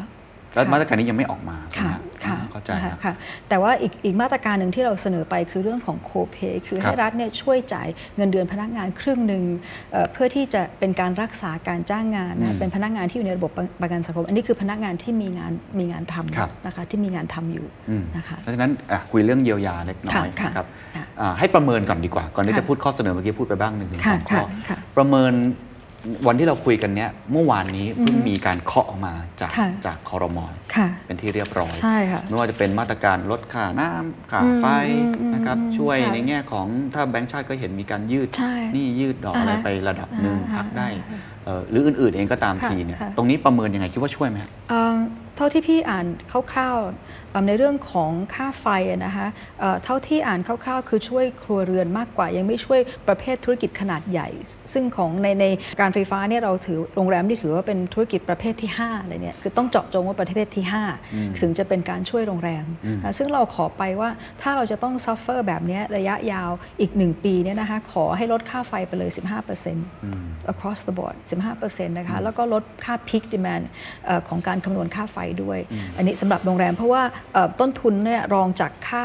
แล้วค่ะมาตรการนี้ยังไม่ออกมาใช่ไหมค่ะฮะค่ะอ่าเข้าใจนะคะนะค่ะ แต่ว่าอีกอีกมาตรการหนึ่งที่เราเสนอไปคือเรื่องของโคเ y คือครัให้บรัฐเนี่ยช่วยจ่ายเงินเดือนพนักงานครึ่งหนึ่งเอ่อเพื่อที่จะเป็นการรักษาการจ้างงานอืนะมเป็นพนักงานที่อยู่ในระบบประประกันสังคม อันนี้คือพนักงานที่มีงานมีงานทครับำนะคะที่มีงานทำอยู่อืมนะคะเพราะฉะนั้นอะคุยเรื่องเยียวยาเล็กน้อยค่ะนะครับค่ะอ่าให้ประเมินก่อนดีกว่า ก่อนที่ค่ะจะพูดข้อเสนอเมื่อกี้พูดไปบ้างหนึ่งถึงสค่ะองข้อค่ะค่ะประเมิน วันที่เราคุยกันเนี้ยเมื่อวานนี้เพิ่งอือฮึมีการเคาะออกมาจากค่ะจากคอรมอค่ะเป็นที่เรียบร้อยใช่ค่ะไม่ว่าจะเป็นมาตรการลดค่าน้ำค่าอืมไฟอืมอืมนะครับอืมช่วยค่ะในแง่ของถ้าแบงก์ชาติก็เห็นมีการยืดใช่หนี่ยืดดอกอ่าอะไรฮะไประดับหนึ่งอ่าฮะพักได้อ่าฮะเอ่อหรืออื่นๆเองก็ตามค่ะทีเนี่ยค่ะตรงนี้ประเมินยังไงคิดว่าช่วยไหมฮะเอ่อเท่าที่พี่อ่านคร่าวๆเอิ่ม ในเรื่องของค่าไฟอะนะคะเอ่อเท่าที่อ่านคร่าวๆ คือช่วยครัวเรือนมากกว่า ยังไม่ช่วยประเภทธุรกิจขนาดใหญ่ ซึ่งของในในการไฟฟ้าเนี่ยเราถือโรงแรมที่ถือว่าเป็นธุรกิจประเภทที่5อะไรเนี่ยคือต้องเจาะจงว่าประเภทที่อืม5ถึงจะเป็นการช่วยโรงแรมอืมนะซึ่งเราขอไปว่าถ้าเราจะต้อง suffer แบบเนี้ยระยะยาวอีก 1 ปีเนี่ยนะคะขอให้ลดค่าไฟไปเลย 15%อืม across the board 15%นะคะแล้วก็ลดค่า peak demand เอ่อของการคำนวณค่าไฟด้วย อันนี้สำหรับโรงแรมเพราะว่าเอ่อต้นทุนเนี่ยรองจากค่า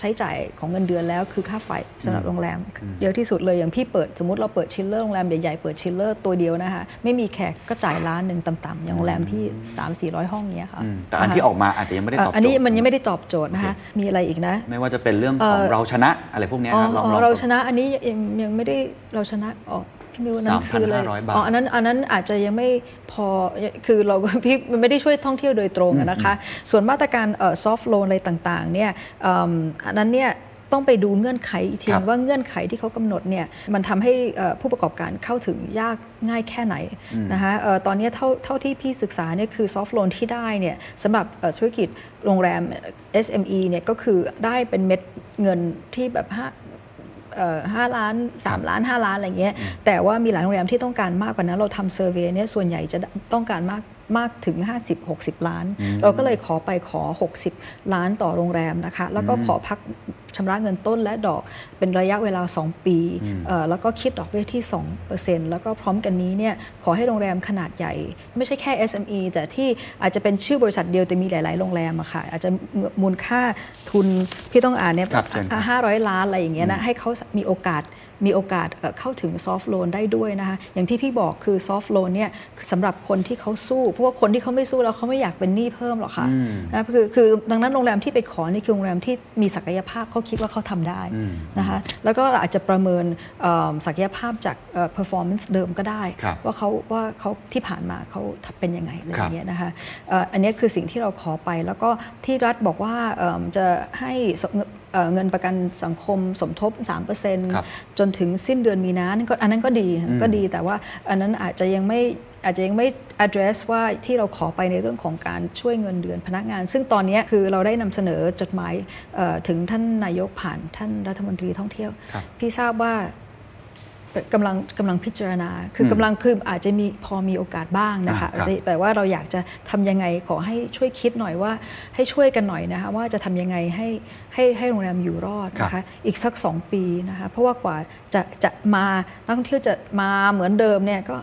ใช้จ่ายของเงินเดือนแล้วคือค่าไฟสำหรับโรงแรมเยอะที่สุดเลยอย่างพี่เปิดสมมติเราเปิด chiller โรงแรมใหญ่ๆเปิด chiller ตัวเดียวนะคะไม่มีแขกก็จ่ายล้านหนึ่งต่ำๆอย่างโรงแรมพี่ 3 4 0 0 ห้องเนี้ยค่ะอืมแต่อันที่ออกมาอาจจะยังไม่ได้ตอบโจทย์อันนี้มันยังไม่ได้ตอบโจทย์นะคะมีอะไรอีกนะ ไม่ว่าจะเป็นเรื่องของเอ่อเราชนะอะไรพวกเนี้ยอ๋อครับลองอ๋ลอองเราชนะอันนี้ยังยังไม่ได้เราชนะอ๋อ พี่มิวนั้นคืออะไร3,500บาทอ๋ออันนั้นอันนั้นอาจจะยังไม่พอคือเราก็พี่มันไม่ได้ช่วยท่องเที่ยวโดยตรงอะนะคะ ส่วนมาตรการเอ่อ soft loan อะไรต่างๆเนี่ยเอิ่มอันนั้นเนี่ยต้องไปดูเงื่อนไขอีกทีครับว่าเงื่อนไขที่เขากำหนดเนี่ยมันทำให้เอ่อผู้ประกอบการเข้าถึงยากง่ายแค่ไหนนะคะเอ่อตอนนี้เท่าเท่าที่พี่ศึกษาเนี่ยคือ soft loan ที่ได้เนี่ยสำหรับเอ่อธุรกิจโรงแรม SME เนี่ยก็คือได้เป็นเม็ดเงินที่แบบ ห้าเอ่อห้าล้าน 3 ล้าน 5 ล้านอะไรเงี้ยแต่ว่ามีหลายโรงแรมที่ต้องการมากกว่านั้น เราทำเซอร์เวยเนี่ยส่วนใหญ่จะต้องการมากมากถึง 50-60 ล้าน เราก็เลยขอไปขอ 60 ล้านต่อโรงแรมนะคะ แล้วก็ขอพัก ชำระเงินต้นและดอกเป็นระยะเวลา 2 ปีเอ่อแล้วก็คิดดอกเบี้ยที่ 2%แล้วก็พร้อมกันนี้เนี่ยขอให้โรงแรมขนาดใหญ่ ไม่ใช่แค่ SME แต่ที่อาจจะเป็นชื่อบริษัทเดียวแต่มีหลาย ๆ โรงแรมอะค่ะอาจจะมูลค่าทุนพี่ต้องอ่านเนี่ยครับเชิญครับห้าร้อยล้านอะไรอย่างเงี้ยนะให้เขามีโอกาสมีโอกาสเอ่อเข้าถึงซอฟ t ์โลนได้ด้วยนะคะอย่างที่พี่บอกคือซอฟ t ์โลนเนี่ยสำหรับคนที่เขาสู้ เพราะว่าคนที่เขาไม่สู้แล้วเขาไม่อยากเป็นหนี้เพิ่มหรอกค่ะอืมนะคือคือดังนั้นโรงแรมที่ไปขอนี่คือโรงแรมที่มีศักยภาพเขาคิดว่าเขาทำได้อืมนะคะแล้วก็อาจจะประเมินเอิ่มศักยภาพจากเอ่อ performance เดิมก็ได้ครับว่าเขาว่าเขาที่ผ่านมาเขาเป็นยังไงอะไรอย่างเงี้ยนะคะเอ่ออันเนี้ยคือสิ่งที่เราขอไป แล้วก็ที่รัฐบอกว่าเอิ่มจะให้สเอ่อเงินประกันสังคมสมทบครับ3%จนถึงสิ้นเดือนมีนานั่นก็อันนั้นก็ดีก็ดีแต่ว่าอันนั้นอาจจะยังไม่ อาจจะยังไม่ address ว่าที่เราขอไปในเรื่องของการช่วยเงินเดือนพนักงาน ซึ่งตอนเนี้ยคือเราได้นำเสนอจดหมายเอ่อถึงท่านนายกผ่านท่านรัฐมนตรีท่องเที่ยวครับพี่ทราบว่า กำลังกำลังพิจารณา คืออมกำลังคืออาจจะมีพอมีโอกาสบ้างนะคะอ่าครับแต่ว่าเราอยากจะทำยังไงขอให้ช่วยคิดหน่อยว่าให้ช่วยกันหน่อยนะคะว่าจะทำยังไงให้ให้ให้โรงแรมอยู่รอดนะคะอีกสัก 2 ปีนะคะเพราะว่ากว่าจะจะมานักท่องเที่ยวจะมาเหมือนเดิมเนี่ยก็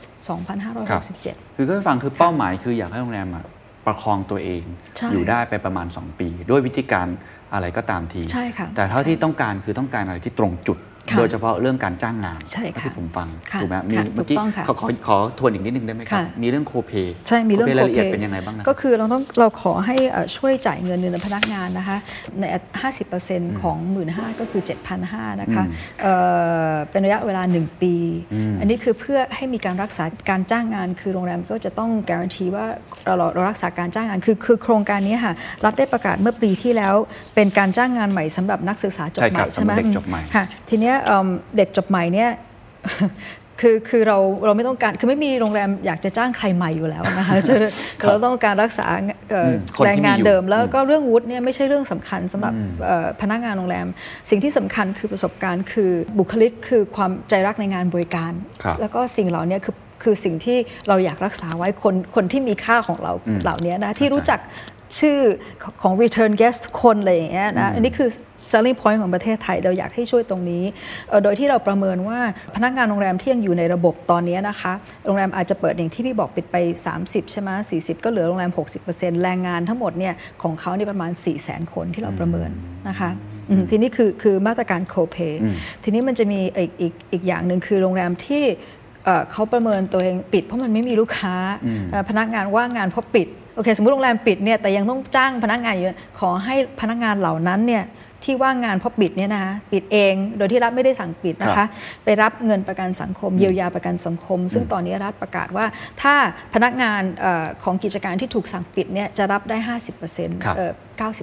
2,567 คือก็ฟังคือเป้าหมายคืออยากให้โรงแรมอะประคองตัวเองใช่อยู่ได้ไปประมาณ 2 ปี ด้วยวิธีการอะไรก็ตามทีใช่ค่ะแต่เท่าที่ต้องการคือต้องการอะไรที่ตรงจุดค่ะ โดยเฉพาะเรื่องการจ้างงานใช่ค่ะที่ผมฟังค่ะถูกไหมมีค่ะเมื่อกี้ถูกต้องค่ะขอขอขอทวนอีกนิดนึงได้ไหมครับค่ะมีเรื่องโคเปใช่มีเรื่องรายละเอียด co-pay เป็นยังไงบ้างนะก็คือเราต้องเราขอให้เอ่อช่วยจ่ายเงินเดือนพนักงานนะคะใน 50%ของ 1 5ื่นก็คือ 7,500นะคะเอ่อเป็นระยะเวลา 1 ปีอืมอันนี้คือเพื่อให้มีการรักษาการจ้างงาน คือโรงแรมก็จะต้องการันตีว่าเราเราเรารักษาการจ้างงานคือคือโครงการนี้ค่ะรัฐได้ประกาศเมื่อปีที่แล้วเป็นการจ้างงานใหม่สำหรับนักศึกษาจบใช่ใหครัม่บใช่ไหมสำหรับเด็กจบใหม่ค่ะทีเนี้ยเอิ่มเด็กจบใหม่เนี่ยคือคือเราเราไม่ต้องการคือไม่มีโรงแรมอยากจะจ้างใครใหม่อยู่แล้วนะคะจะเราต้องการรักษาเอ่ออืมคนที่แรงงานมีอยู่เดิม แล้วก็เรื่องวุฒิเนี่ยไม่ใช่เรื่องสำคัญสำหรับเอ่อพนักงานโรงแรม สิ่งที่สำคัญคือประสบการณ์คือบุคลิกคือความใจรักในงานบริการครับแล้วก็สิ่งเหล่านี้คือคือสิ่งที่เราอยากรักษาไว้คนคนที่มีค่าของเราเหล่านี้นะที่รู้จักชื่อของ return guest ทุกคนอะไรอย่างเงี้ยนะอันนี้คือ selling point ของประเทศไทยเราอยากให้ช่วยตรงนี้เอ่อโดยที่เราประเมินว่าพนักงานโรงแรมที่ยังอยู่ในระบบตอนนี้นะคะ โรงแรมอาจจะเปิดอย่างที่พี่บอกปิดไป 30 ใช่ไหม40ก็เหลือโรงแรม 60%แรงงานทั้งหมดเนี่ยของเขานี่ประมาณ 4 0 0 0 0 0 คนที่เราประเมินนะคะอืมทีนี้คือคือมาตรการโคเ a y ทีนี้มันจะมีอีกอีกอีกอย่างหนึ่งคือโรงแรมที่เอ่อเขาประเมินตัวเองปิดเพราะมันไม่มีลูกค้าเอ่อพนักงานว่างงานเพราะปิดโอเคสมมติโรงแรมปิดเนี่ยแต่ยังต้องจ้างพนักงานอยู่ขอให้พนักงานเหล่านั้นเนี่ย ที่ว่างงานเพราะปิดเนี่ยนะคะปิดเองโดยที่รัฐไม่ได้สั่งปิดนะครัคะบไปรับเงินประกันสังคมเยียวยาประกันสังคม ซึ่งตอนนี้รัฐประกาศว่า ถ้าพนักงานเออของกิจการที่ถูกสั่งปิดเนี่ยจะรับได้ 50%ครับเอ่อ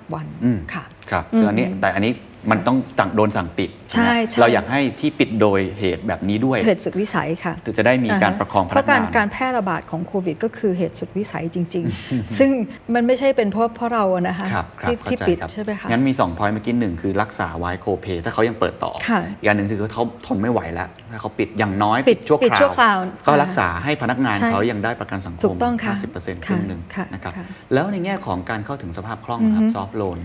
90 วันอืมค่ะครับซึ่งอันนี้แต่อันนี้ มันต้องสั่งโดนสั่งปิดใช่ไหมใช่เราอยากให้ที่ปิดโดยเหตุแบบนี้ด้วยเหตุสุดวิสัยค่ะถึงจะได้มีการประคองพเพนักราะการงานการแพร่ระบาดของโควิด ก็คือเหตุสุดวิสัยจริง ๆ ซึ่งมันไม่ใช่เป็นเพราะเพราะเราอะนะคะครับครับที่เข้าที่ใจปิดครับใช่ไหมคะงั้นมี2 point เมื่อกี้หนึ่งคือรักษาไว้โคเพถ้าเขายังเปิดต่อค่ะอีกอันหนึ่งคือเขาทนไม่ไหวแล้วถ้าเขาปิดอย่างน้อยปิดชั่วปิดคราวชั่วคราวก็ค่ะรักษาให้พนักงานใช่เขายังได้ประกันสังคถูมกต้องค่ะ50%ครึ่งหนึ่งค่ะนะครับค่ะแล้วในแง่ของการเข้าถึงสภาพคล่องนะครับ soft loan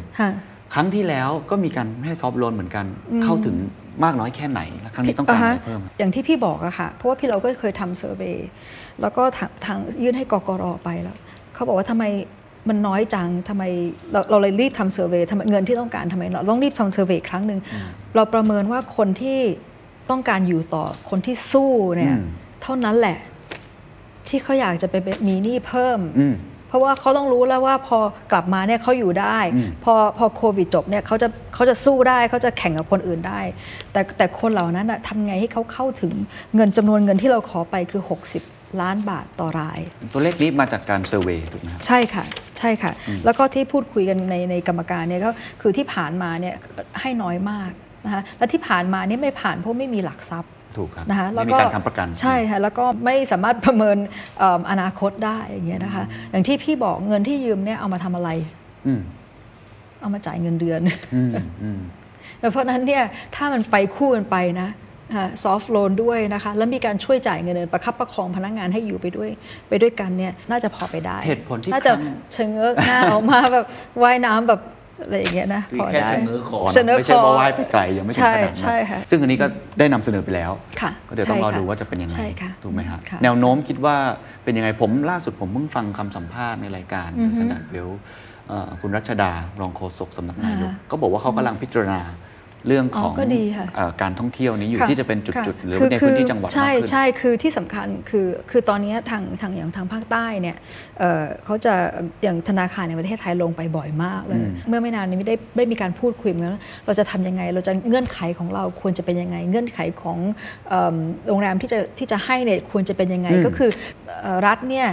ค่ะครั้งที่แล้วก็มีการให้ soft loan เหมือนกันเข้าถึงมากน้อยแค่ไหนและครั้งนี้ต้องการอะไราฮะเพิ่ม อย่างที่พี่บอกอะค่ะ เพราะว่าพี่เราก็เคยทำ survey แล้วก็ทางทางยื่นให้กกรไปแล้วเขาบอกว่าทำไมมันน้อยจังทำไมเราเราเลยรีบทำ survey ทำไมเงินที่ต้องการทำไมเราต้องรีบทำ survey ครั้งหนึ่งเราประเมินว่าคนที่ต้องการอยู่ต่อคนที่สู้เนี่ยอืมเท่านั้นแหละ ที่เขาอยากจะไปมีหนี้เพิ่มอืมเพ ราะว่าเขาต้องรู้แล้วว่าพอกลับมาเนี่ยเขาอยู่ได้อืมพอพอโควิดจบเนี่ยเขาจะเขาจะสู้ได้เขาจะแข่งกับคนอื่นได้ แต่แต่คนเหล่านั้นน่ะทำไงให้เขาเข้าถึงเงินจำนวนเงินที่เราขอไปคือ 60 ล้านบาทต่อราย ตัวเลขนี้มาจากการเซอร์เวย์ถูกไหมครับใช่ค่ะใช่ค่ะ แล้วก็ที่พูดคุยกันในในกรรมการเนี่ยก็คือที่ผ่านมาเนี่ยให้น้อยมากนะคะและที่ผ่านมาเนี่ยไม่ผ่านเพราะไม่มีหลักทรัพย์ ถูกครับนะคะไม่มีการทำประกันใช่ค่ะแล้วก็ไม่สามารถประเมินเอิ่มอนาคตได้อย่างเงี้ยนะคะ อย่างที่พี่บอกเงินที่ยืมเนี่ยเอามาทำอะไรอืมเอามาจ่ายเงินเดือนอืมอืมเพราะฉะนั้นเนี่ยถ้ามันไปคู่กันไปนะซอฟท์โลนด้วยนะคะ แล้วมีการช่วยจ่ายเงินเดือนประคับประคองพนักงานให้อยู่ไปด้วย ไปด้วยกันเนี่ยน่าจะพอไปได้ เหตุผลที่น่าจะครั้งชะเง้อหน้าออกมาแบบว่ายน้ำแบบ อะไรอย่างเงี้ยนะคือพอแค่ได้ชะเง้อคอนะชะเง้อไม่ใช่คอว่าว่ายไปไกลยังไม่ถึงใช่ขนาดนั้นใช่ค่ะซึ่งอันนี้ก็ได้นำเสนอไปแล้วค่ะก็เดี๋ยวต้องรอใช่ค่ะดูว่าจะเป็นยังไงใช่ค่ะถูกไหมฮะค่ะแนวโน้มคิดว่าเป็นยังไงผมล่าสุดผมเพิ่งฟังคำสัมภาษณ์ในรายการอือฮึสแตนเวลคุณรัชดารองโฆษกสำนักนายกอ่าก็บอกว่าเขากำลังพิจารณา เรื่องของอ๋อก็ดีค่ะเอ่อการท่องเที่ยวนี้อยู่ค่ที่จะเป็นจุดค่ๆหรือคืในพื้นที่จังหวัดใช่มากขึ้นใช่คือที่สำคัญคือคือตอนนี้ทางทางอย่างทางภาคใต้เนี่ยเอ่อเขาจะอย่างธนาคารในประเทศไทยลงไปบ่อยมากเลยอืมเมื่อไม่นานนี้ไม่ได้ได้มีการพูดคุยกันว่าเราจะทำยังไงเราจะเงื่อนไขของเราควรจะเป็นยังไง เงื่อนไขของเอิ่มโรงแรมที่จะที่จะให้เนี่ยควรจะเป็นยังไงอืมก็คือเอ่อรัฐเนี่ย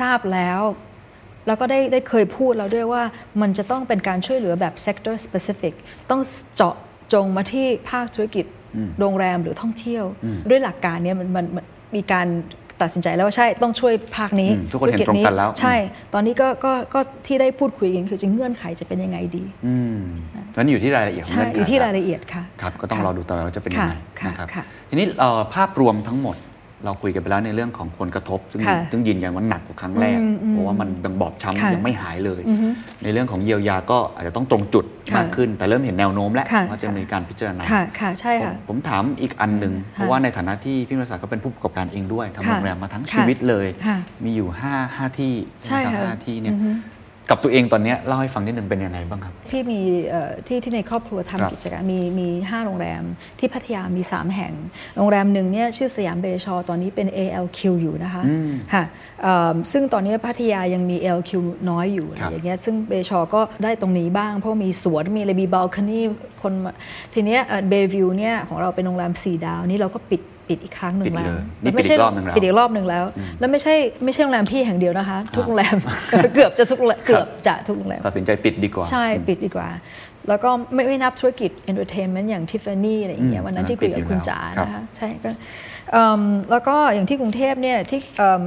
ทราบแล้วแล้วก็ได้ได้เคยพูดแล้วด้วยว่ามันจะต้องเป็นการช่วยเหลือแบบ sector specific ต้องเจาะ จงมาที่ภาคธุรกิจอืมโรงแรมหรือท่องเที่ยวอืมด้วยหลักการเนี้ยมันมันมันมีการตัดสินใจแล้วว่าใช่ต้องช่วยภาคนี้อืมทุกคนเห็นตรงกันแล้ว ใช่ ตอนนี้ก็ก็ก็ที่ได้พูดคุยกันคือจะเงื่อนไขจะเป็นยังไงดีอืมนั้นอยู่ที่รายละเอียดของใช่เงื่อนไขอยู่ที่แล้รายวละเอียดค่ะครับก็ต้องค่ะรอดูต่อไปว่าจะเป็นยังไงค่ะนะครับค่ะทีนี้เอ่อภาพรวมทั้งหมด เราคุยกันไปแล้วในเรื่องของผลกระทบ ซึ่งค่ะซึ่งยืนยันว่าหนักกว่าครั้งแรกอืมอืมเพราะว่ามันยังบอบค่ะช้ำยังไม่หายเลยอือฮึในเรื่องของเยียวยาก็อาจจะต้องตรงจุดค่ะมากขึ้น แต่เริ่มเห็นแนวโน้มแล้วค่ะว่าจะมีการพิจารณาค่ะค่ะใช่ผมค่ะผมถามอีกอันหนึ่งค่ะเพราะว่าในฐานะที่พี่มรศักดิ์ก็เป็นผู้ประกอบการเองด้วยทำค่ะโรงแรมมาทั้งค่ะชีวิตเลยค่ะมีอยู่5 5ที่ใช่ไหมรับค่ะห้าที่เนี่ยอือฮึ กับตัวเองตอนเนี้ยเล่าให้ฟังนิดหนึ่งเป็นยังไงบ้างครับ พี่มีเอ่อที่ที่ในครอบครัวครับทำกิจการมีมีห้าโรงแรมที่พัทยามี 3 แห่ง โรงแรมหนึ่งเนี่ยชื่อสยามเบชอตอนนี้เป็น ALQ อยู่นะคะอืมค่ะเอิ่มซึ่งตอนนี้พัทยายังมี ALQ น้อยอยู่ครับอย่างเงี้ยซึ่งเบชอก็ได้ตรงนี้บ้าง เพราะมีสวนมีอะไรมีบ a ลค n นีคนมาทีเนี้ยเบวิวเนี่ยของเราเป็นโรงแรม4ดาวนี่เราก็ปิด ปิดอีกครั้งหนึ่ปิงดแล้วเลยนี่ไม่ปิดอีใช่กรอบหนึ่งแล้วปิดอีกรอบหนึ่งแล้ว แล้วไม่ใช่ไม่ใช่โรงแรมพี่แห่งเดียวนะคะ ทุกโรงแรมเกือบจะทุกโรงแรมเกือบจะทุกโรงแรมตัดสินใจปิดดีกว่า ใช่ปิดดีกว่า แล้วก็ไม่ไม่นับธุรกิจ entertainment อย่าง Tiffany อะไรอย่างเงี้ยอืมวันนั้นที่คุยกับคุณจ๋าครับนะคะใช่ก็เอิ่มแล้วก็อย่างที่กรุงเทพเนี่ยที่เอิ่ม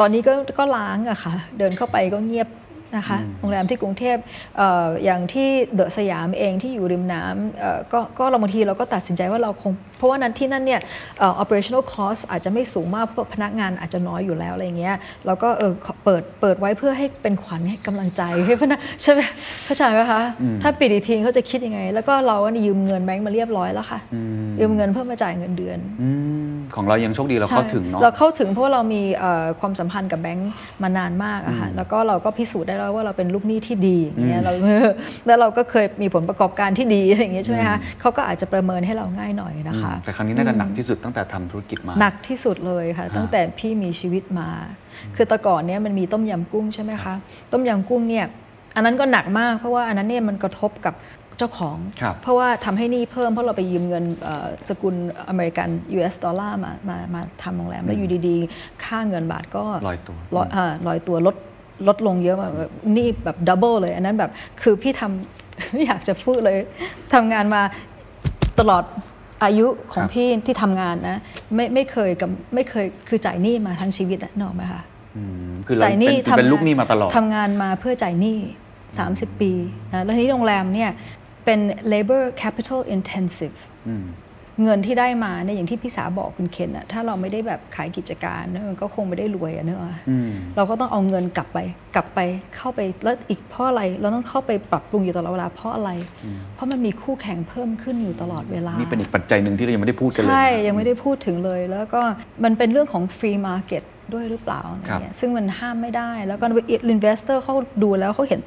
ตอนนี้ก็ก็ล้างอะค่ะ เดินเข้าไปก็เงียบ นะคะโรงแรมที่กรุงเทพเอ่ออย่างที่เดอะสยามเองที่อยู่ริมน้ำเอ่อก็ก็เราบางทีเราก็ตัดสินใจว่าเราคง เพราะว่านั้นที่นั่นเนี่ยเอ่อ operational cost อาจจะไม่สูงมากเพราะพนักงานอาจจะน้อยอยู่แล้วอะไรเงี้ยเราก็เออขอเปิดเปิดไว้เพื่อให้เป็นขวัญให้กำลังใจให้พนักใช่ไหมเข้าใจไหมคะถ้าปิดอีกทีเขาจะคิดยังไง แล้วก็เราก็ยืมเงินแบงก์มาเรียบร้อยแล้วค่ะ ยืมเงินเพื่อมาจ่ายเงินเดือนอืมของเรายังโชคดีเราเข้าถึงเนาะใช่เราเข้าถึงเพราะว่าเรามีเอ่อความสัมพันธ์กับแบงก์มานานมากอะค่ะแล้วก็เราก็พิสูจน์ได้แล้วว่าเราเป็นลูกหนี้ที่ดีอย่างเงี้ยเราแล้วเราก็เคยมีผลประกอบการที่ดีอะไรอย่างเงี้ยใช่ไหมคะเขาก็อาจจะประเมินให้เราง่ายหน่อยนะคะ แต่ครั้งนี้น่าจะหนักที่สุดตั้งแต่ทำธุรกิจมา หนักที่สุดเลยค่ะ ตั้งแต่พี่มีชีวิตมา คือแต่ก่อนเนี้ยมันมีต้มยำกุ้งใช่ไหมคะต้มยำกุ้งเนี่ยอันนั้นก็หนักมากเพราะว่าอันนั้นเนี่ยมันกระทบกับเจ้าของครับเพราะว่าทำให้หนี้เพิ่มเพราะเราไปยืมเงินเอ่อสกุลอเมริกัน US ดอลลาร์มามามาทำโรงแรม แล้วอยู่ดีๆ ค่าเงินบาทก็ลอยตัวลอยอ่าลอยตัวลด ลดลงเยอะมากแบบหนี้แบบ double เลย อันนั้นแบบคือพี่ทำไม่อยากจะพูดเลยทำงานมาตลอดอายุของครับพี่ที่ทำงานนะไม่ไม่เคยกับไม่เคยคือจ่ายหนี้มาทั้งชีวิตอะนึกออกไหมคะอืมคือเราจ่ายหเป็นี้นคือเป็นทำงลูกหนี้มาตลอดทำงานมาเพื่อจ่ายหนี้ 30 ปีนะแล้วทีนี้โรงแรมเนี่ยเป็น labor capital intensive อืม เงินที่ได้มาเนี่ยอย่างที่พี่สาบอกคุณเคนอะถ้าเราไม่ได้แบบขายกิจการนะมันก็คงไม่ได้รวยอะเนอะอืมเราก็ต้องเอาเงินกลับไป กลับไปเข้าไปแล้วอีกเพราะอะไรเราต้องเข้าไปปรับปรุงอยู่ตลอดเวลาเพราะอะไร เพราะมันมีคู่แข่งเพิ่มขึ้นอยู่ตลอดเวลานี่เป็นอีกปัจจัยหนึ่งที่เรายังไม่ได้พูดกันเลยใช่นะยังไม่ได้พูดถึงเลย แล้วก็มันเป็นเรื่องของ free market ด้วยหรือเปล่าอะไรครับเงี้ยซึ่งมันห้ามไม่ได้ แล้วก็ investor เขาดูแล้วเขาเห็น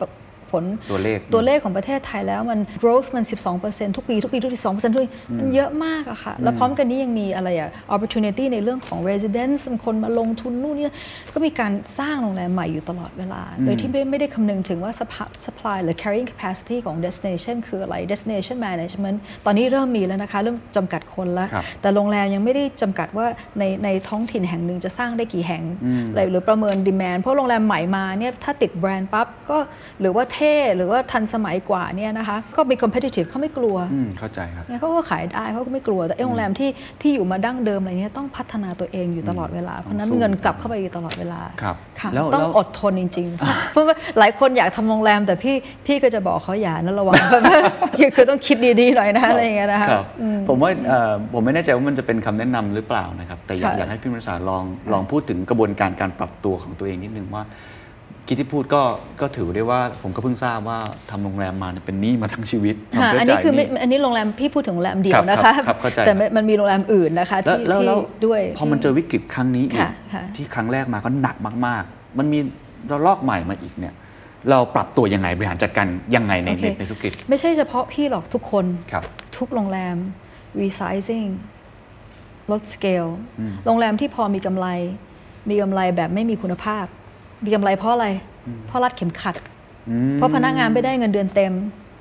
ผลตัวเลขตัวเลขของประเทศไทยแล้วมัน growth มัน 12%ทุกปี ทุกปีทุกปี2%ทุกปีมันเยอะมากอะค่ะ แล้วพร้อมกันนี้ยังมีอะไรอะ opportunity ในเรื่องของ residence คนมาลงทุนนู่นนี่ก็มีการสร้างโรงแรมใหม่อยู่ตลอดเวลา โดยที่ไม่ไม่ได้คำนึงถึงว่า supply- supply หรือ carrying capacity ของ destination คืออะไร destination management ตอนนี้เริ่มมีแล้วนะคะ เริ่มจำกัดคนแล้วครับแต่โรงแรมยังไม่ได้จำกัดว่าในในท้องถิ่นแห่งหนึ่งจะสร้างได้กี่แห่งอะไรหรือประเมินดีม a n เพราะโรงแรมใหม่มาเนี่ยถ้าติดแบรนด์ปั๊บก็หรือว่าเท่หรือว่าทันสมัยกว่าเนี่ยนะคะก็มี competitive เขาไม่กลัวอืมเข้าใจครับเนี่ยเขาก็ขายได้เขาก็ไม่กลัวแต่ไอ้โรงแรมที่ที่อยู่มาดั้งเดิมอะไรเงี้ยต้องพัฒนาตัวเองอยู่ตลอดเวลา เพราะฉะนั้นสู้เงินกลับเข้าไปอยู่ตลอดเวลาครับค่ะแล้วต้องแล้วอดทนจริงๆเพราะว่าหลายคนอยากทำโรงแรม แต่พี่พี่ก็จะบอกเขาอย่านะระวังคือต้องคิดดีๆหน่อยนะอะไรอย่างเงี้ยนะคะครับผมว่าเอ่อผมไม่แน่ใจว่ามันจะเป็นคำแนะนำหรือเปล่านะครับแต่อยากค่ะอยากให้พี่มรสาลองลองพูดถึงกระบวนการการปรับตัวของตัวเองนิดนึงว่า คิดที่พูดก็ก็ถือได้ว่าผมก็เพิ่งทราบว่าทำโรงแรมมาเนี่ยเป็นหนี้มาทั้งชีวิตค่ะทำเพื่อันนี้จ่ายคือหไม่อันนี้โรงแรมพี่พูดถึงโรงแรมเดียวนะครัคะบครับเข้าใจแต่มันมันมีโรงแรมอื่นนะคะแล้วที่แล้วที่แล้วด้วยพอมันเจอวิกฤตครั้งนี้อีกค่ะค่ะที่ครั้งแรกมาก็หนักมาก ๆ มันมีระลอกใหม่มาอีกเนี่ยเราปรับตัวยังไงบริหารจัดการยังไงในโอเคในในธุรกิจ ไม่ใช่เฉพาะพี่หรอกทุกคนครับทุกโรงแรม resizing ลดสเกลโรงแรมที่พอมีกำไร มีกำไรแบบไม่มีคุณภาพ มีกำไรเพราะอะไร เพราะรัดเข็มขัด เพราะพนักงานไม่ได้เงินเดือนเต็ม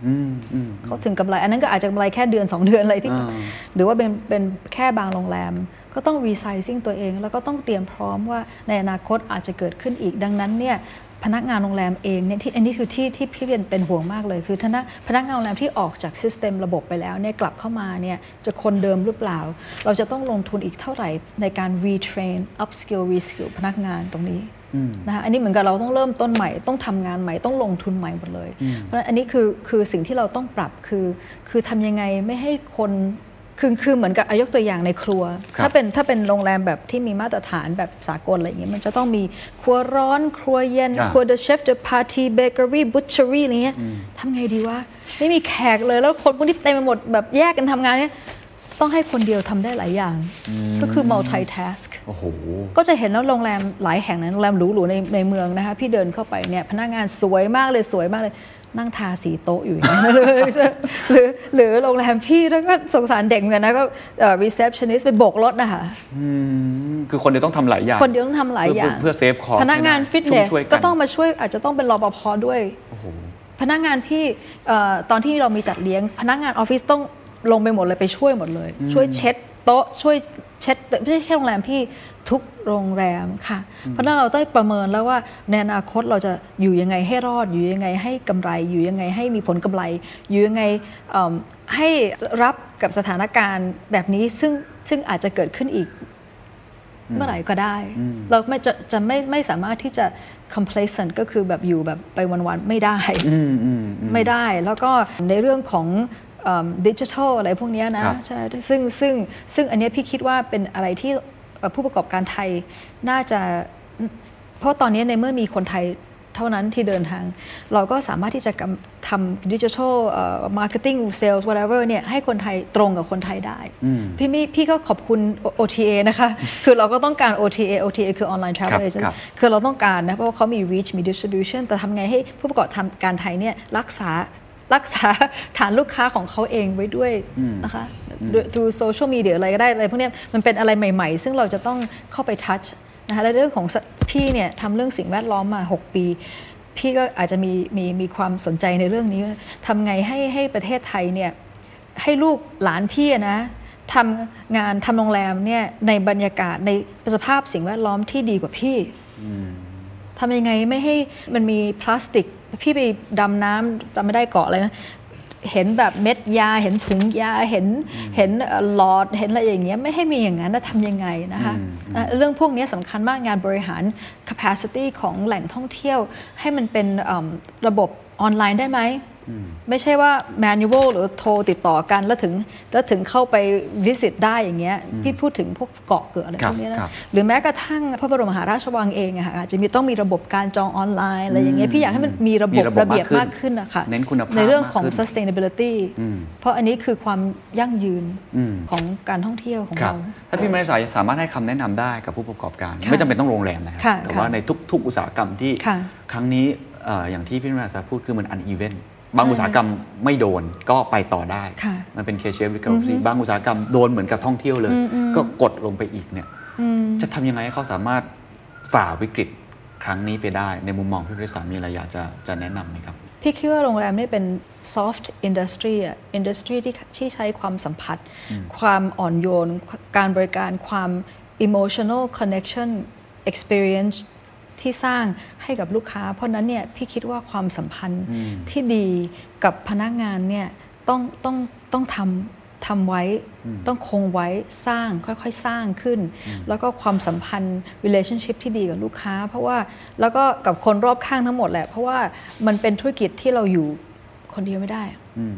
อืมอืมเขาถึงกำไร อันนั้นก็อาจจะกำไรแค่เดือน 2 เดือนอะไรที่อ่าหรือว่าเป็นเป็นแค่บางโรงแรม ก็ต้อง resizing ตัวเอง แล้วก็ต้องเตรียมพร้อมว่าในอนาคตอาจจะเกิดขึ้นอีกดังนั้นเนี่ยพนักงานโรงแรมเองเนี่ยที่อันนี้คือที่ที่พี่เป็นเป็นห่วงมากเลย คือพนักพนักงานโรงแรมที่ออกจาก system ระบบไปแล้วเนี่ยกลับเข้ามาเนี่ยจะคนเดิมหรือเปล่า เราจะต้องลงทุนอีกเท่าไหร่ในการ retrain upskill reskill พนักงานตรงนี้ นะคะอันนี้เหมือนกับเราต้องเริ่มต้นใหม่ต้องทำงานใหม่ต้องลงทุนใหม่หมดเลย เพราะฉะนั้นอันนี้คือคือสิ่งที่เราต้องปรับคือ คือทำยังไงไม่ให้คนคือคือเหมือนกับอายกตัวอย่างในครัวครับถ้าเป็นถ้าเป็นโรงแรมแบบที่มีมาตรฐานแบบสากลอะไรอย่างเงี้ยมันจะต้องมีครัวร้อนครัวเย็นอ่าครัว the chef the party bakery butchery อะไรเงี้ยทำไงดีวะไม่มีแขกเลยแล้วคนพวกนี้เต็มไปหมดแบบแยกกันทำงานเนี่ย ต้องให้คนเดียวทำได้หลายอย่าง ก็คือ multitask โอ้โหก็จะเห็นแล้วโรงแรมหลายแห่งนะโรงแรมหรูๆในในเมืองนะคะพี่เดินเข้าไปเนี่ยพนักงานสวยมากเลยสวยมากเลยนั่งทาสีโต๊ะอยู่อย่างนั้นหรือหรือโรงแรมพี่แล้วก็สงสารเด็กเหมือนกันนะก็เอ่อ receptionist ไปโบกรถนะคะอืมคือคนเดียวต้องทำหลายอย่าง คนเดียวต้องทำหลายอย่าง เพื่อ save cost พนักงานฟิตเนสช่วยๆก็ต้องมาช่วยอาจจะต้องเป็นรปภด้วยโอ้โหพนักงานพี่เอ่อตอนที่เรามีจัดเลี้ยง พนักงานออฟฟิศต้อง ลงไปหมดเลยไปช่วยหมดเลย ช่วยเช็ดโต๊ะช่วยเช็ดไม่ใช่แค่โรงแรมพี่ทุกโรงแรมค่ะ เพราะนั้นเราต้องประเมินแล้วว่าในอนาคตเราจะอยู่ยังไงให้รอด อยู่ยังไงให้กำไร อยู่ยังไงให้มีผลกำไร อยู่ยังไงเอิ่มให้รับกับสถานการณ์แบบนี้ซึ่งซึ่งอาจจะเกิดขึ้นอีกเมื่อไหร่ก็ได้ เราไม่จะจะไม่ไม่สามารถที่จะ complacent ก็คือแบบอยู่แบบไปวันๆไม่ได้อืมอืมอืมไม่ได้ แล้วก็ในเรื่องของ ดิจิทัลอะไรพวกเนี้ยนะครับใช่ซึ่งซึ่งซึ่งอันเนี้ยพี่คิดว่าเป็นอะไรที่เอ่อผู้ประกอบการไทยน่าจะ เพราะตอนนี้ในเมื่อมีคนไทยเท่านั้นที่เดินทาง เราก็สามารถที่จะกำทำดิจิทัลมาร์เก็ตติ้งเซลส์ whatever เนี่ยให้คนไทยตรงกับคนไทยได้ พี่ไม่พี่ก็ขอบคุณ OTA นะคะ คือเราก็ต้องการ OTA OTA คือ online ครับ travel agent ครับคือเราต้องการนะ เพราะว่าเขามี reach มี distribution แต่ทำไงให้ผู้ประกอบการไทยเนี่ยรักษา รักษาฐานลูกค้าของเขาเองไว้ด้วยนะคะด้วย through social media อะไรก็ได้อะไรพวกเนี้ยมันเป็นอะไรใหม่ๆ ซึ่งเราจะต้องเข้าไป touch นะคะและเรื่องของสพี่เนี่ยทำเรื่องสิ่งแวดล้อมมา 6 ปี พี่ก็อาจจะมีมีมีความสนใจในเรื่องนี้ว่าทำไงให้ให้ประเทศไทยเนี่ยให้ลูกหลานพี่อะนะทำงานทำโรงแรมเนี่ยในบรรยากาศในสภาพสิ่งแวดล้อมที่ดีกว่าพี่ทำยังไงไม่ให้มันมีพลาสติก พี่ไปดำน้ำจำไม่ได้เกาะเลยนะเห็นแบบเม็ดยาเห็นถุงยาเห็นเห็นเอ่อหลอดเห็นอะไรอย่างเงี้ยไม่ให้มีอย่างนั้นนะทำยังไงนะคะอะเรื่องพวกนี้สำคัญมากงานบริหาร capacity ของแหล่งท่องเที่ยว ให้มันเป็นเอิ่มระบบออนไลน์ได้ไหม ไม่ใช่ว่า manual หรือโทรติดต่อกัน แล้วถึงแล้วถึงเข้าไป visit ได้อย่างเงี้ยพี่พูดถึงพวกเกาะเกิดอะไรครัพบวกเนี้ยนะครับหรือแม้กระทั่งพระบรมมหาราชวังเองอะค่ะอาจจะมีต้องมีระบบการจองออนไลน์อะไรอย่างเงี้ยพี่อยากให้มันมีระบมีบระบบระเบียบมามากกขึ้ขึ้นนนะคะเน้นคุณภาพในเรื่องของมากขึ้น sustainability อืมเพราะอันนี้คือความยั่งยืนอืมของการท่องเที่ยวของครับเราถ้าพี่มาริสาสามารถให้คำแนะนำได้กับผู้ประกอบการค่ะไม่จำเป็นต้องโรงแรมนะครัค่ะแต่ว่าค่ะในทุก ๆ อุตสาหกรรมที่ค่ะครั้งนี้เอ่ออย่างที่พี่มาริสาพูดคือมันอันอีเวนต์ บางใช่อุตสาหกรรมไม่โดนก็ไปต่อได้ค่ะมันเป็น K-shaped recovery บางอุตสาหกรรมโดนเหมือนกับท่องเที่ยวเลย ก็กดลงไปอีกเนี่ยอืมจะทำยังไงให้เขาสามารถฝ่าวิกฤตครั้งนี้ไปได้ ในมุมมองพี่มาริสามีอะไรอยากจะจะแนะนำไหมครับ พี่คิดว่าโรงแรมนี่เป็น soft industry อะ industry ที่ที่ใช้ความสัมผัส ความอ่อนโยน การบริการความ emotional connection experience ที่สร้างให้กับลูกค้า เพราะฉะนั้นเนี่ยพี่คิดว่าความสัมพันธ์ที่ดีกับพนักงานเนี่ยต้องต้องต้องทำทำไว้ต้องคงไว้สร้างค่อยๆสร้างขึ้น แล้วก็ความสัมพันธ์ relationship ที่ดีกับลูกค้า เพราะว่าแล้วก็กับคนรอบข้างทั้งหมดแหละ เพราะว่ามันเป็นธุรกิจที่เราอยู่คนเดียวไม่ได้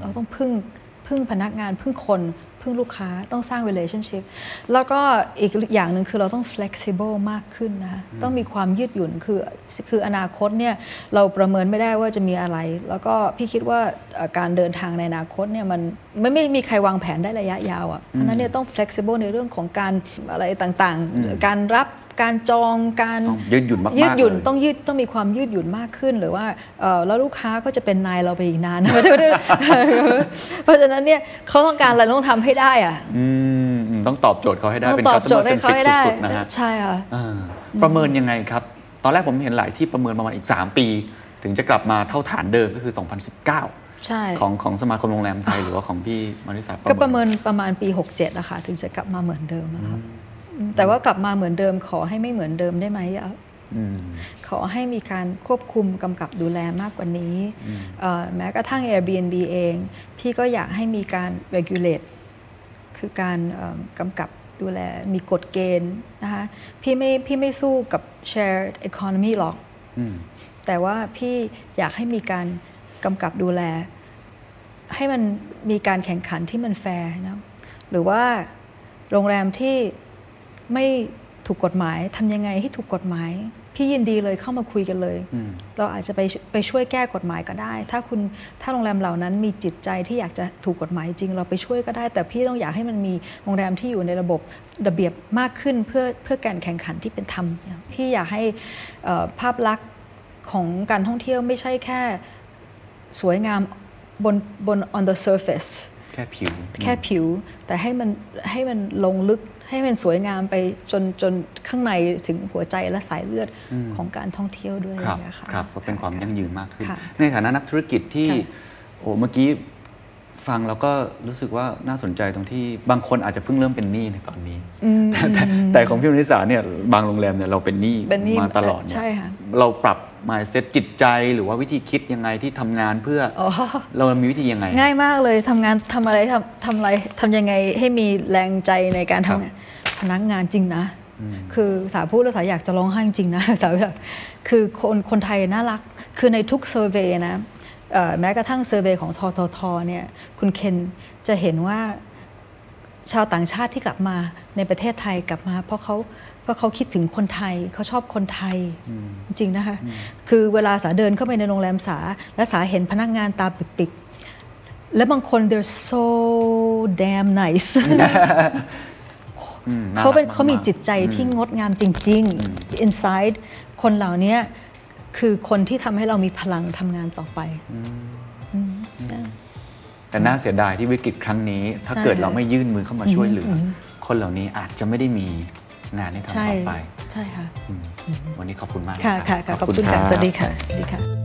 เราต้องพึ่งพึ่งพนักงานพึ่งคน พึ่งลูกค้าต้องสร้าง relationship แล้วก็อีกอย่างหนึ่งคือเราต้อง flexible มากขึ้นนะต้องมีความยืดหยุ่นคือคืออนาคตเนี่ยเราประเมินไม่ได้ว่าจะมีอะไร แล้วก็พี่คิดว่าเอ่อการเดินทางในอนาคตเนี่ยมันไม่ไม่มีใครวางแผนได้ระยะยาวอะ่ะเพราะฉะนั้นเนี่ยต้อง flexible ในเรื่องของการอะไรต่างๆ การรับ การจองการต้องยืดหยุ่นมากๆยืดหยุ่นเลยต้องยืดต้องมีความยืดหยุ่นมากขึ้น หรือว่าเอ่อแล้วลูกค้าก็จะเป็นนายเราไปอีกนานเพราะฉะนั้นเนี่ยเขาต้องการอะไรต้องทำให้ได้อะอืมอืมต้องตอบโจทย์เขาให้ได้ต้องเป็นตอบโจท customer ย์ให้เขา centric ให้ได้สุดๆนะฮะใช่ค่ะอ่าประเมินยังไงครับ ตอนแรกผมเห็นหลายที่ประเมินประมาณอีก 3 ปี ถึงจะกลับมาเท่าฐานเดิมก็คือ 2019ใช่ของของสมาคมโรงแรมไทยหรือว่าของพี่มาริสาก็ประเมินประมาณปี 67นะคะถึงจะกลับมาเหมือนเดิมนะคะ แต่ว่ากลับมาเหมือนเดิมขอให้ไม่เหมือนเดิมได้ไหมอะอืมขอให้มีการควบคุมกำกับดูแลมากกว่านี้เอ่อแม้กระทั่ง Airbnb เอง พี่ก็อยากให้มีการ regulate คือการเอิ่มกำกับดูแลมีกฎเกณฑ์นะคะพี่ไม่พี่ไม่สู้กับ shared economy หรอกอืมแต่ว่าพี่อยากให้มีการกำกับดูแล ให้มันมีการแข่งขันที่มันแฟร์นะหรือว่าโรงแรมที่ ไม่ถูกกฎหมายทำยังไงให้ถูกกฎหมาย พี่ยินดีเลยเข้ามาคุยกันเลยอืมเราอาจจะไปไปช่วยแก้กฎหมายก็ได้ ถ้าคุณถ้าโรงแรมเหล่านั้นมีจิตใจที่อยากจะถูกกฎหมายจริง เราไปช่วยก็ได้ แต่พี่ต้องอยากให้มันมีโรงแรมที่อยู่ในระบบระเบียบมากขึ้นเพื่อเพื่อการแข่งขันที่เป็นธรรมพี่อยากให้เอ่อภาพลักษณ์ของการท่องเที่ยวไม่ใช่แค่สวยงามบนบน on the surface แค่ผิว แค่ผิว แต่ให้มันให้มันลงลึก ให้มันสวยงามไปจนจนข้างในถึงหัวใจและสายเลือดของการท่องเที่ยวด้วยครับนะคะครับก็เป็นความยั่งยืนมากขึ้นค่ะในฐานะนักธุรกิจที่ค่ะโอ้เมื่อกี้ฟังแล้วก็รู้สึกว่าน่าสนใจตรงที่บางคนอาจจะเพิ่งเริ่มเป็นหนี้ในตอนนี้อืมแต่แต่แต่ของพี่วนิสาเนี่ยบางโรงแรมเนี่ยเราเป็นหนี้เป็นหนี้มาตลอดเนี่ยใช่ค่ะเราปรับ mindset จิตใจหรือว่าวิธีคิดยังไงที่ทำงานเพื่อออ๋อเรามีวิธียังไง ง่ายมากเลยทำงานทำอะไรทำทำอะไรทำยังไงให้มีแรงใจในการครับทำงานพนักงานจริงนะ คือสาพูดแล้วสาอยากจะร้องไห้จริงๆนะสาแบบคือคนคนไทยน่ารัก คือในทุกเซอร์เวยนะเอ่อแม้กระทั่งเซอร์เวยของทททเนี่ยคุณเคนจะเห็นว่า ชาวต่างชาติที่กลับมาในประเทศไทยกลับมา เพราะเขาเพราะเขาคิดถึงคนไทยเขาชอบคนไทยจริงๆนะคะคือเวลาสาเดินเข้าไปในโรงแรมสาและสาเห็นพนักงานตาปิบๆและบางคน they're so damn nice อืมเขาเป็นรักเขามีกๆจิตใจที่งดงามจริง ๆ inside คนเหล่านี้คือคนที่ทำให้เรามีพลังทำงานต่อไป แต่น่าเสียดายที่วิกฤตครั้งนี้ ถ้าใช่เกิดค่ะเราไม่ยื่นมือเข้ามาช่วยเหลืออคนเหล่านี้อาจจะไม่ได้มีงานให้ทำใช่ต่อไป ใช่ค่ะอืมวันนี้ขอบคุณมากค่ะนรับค่ะค่ะขอบคุณค่ะรับสวัสดีค่ะสวัสดีค่ะ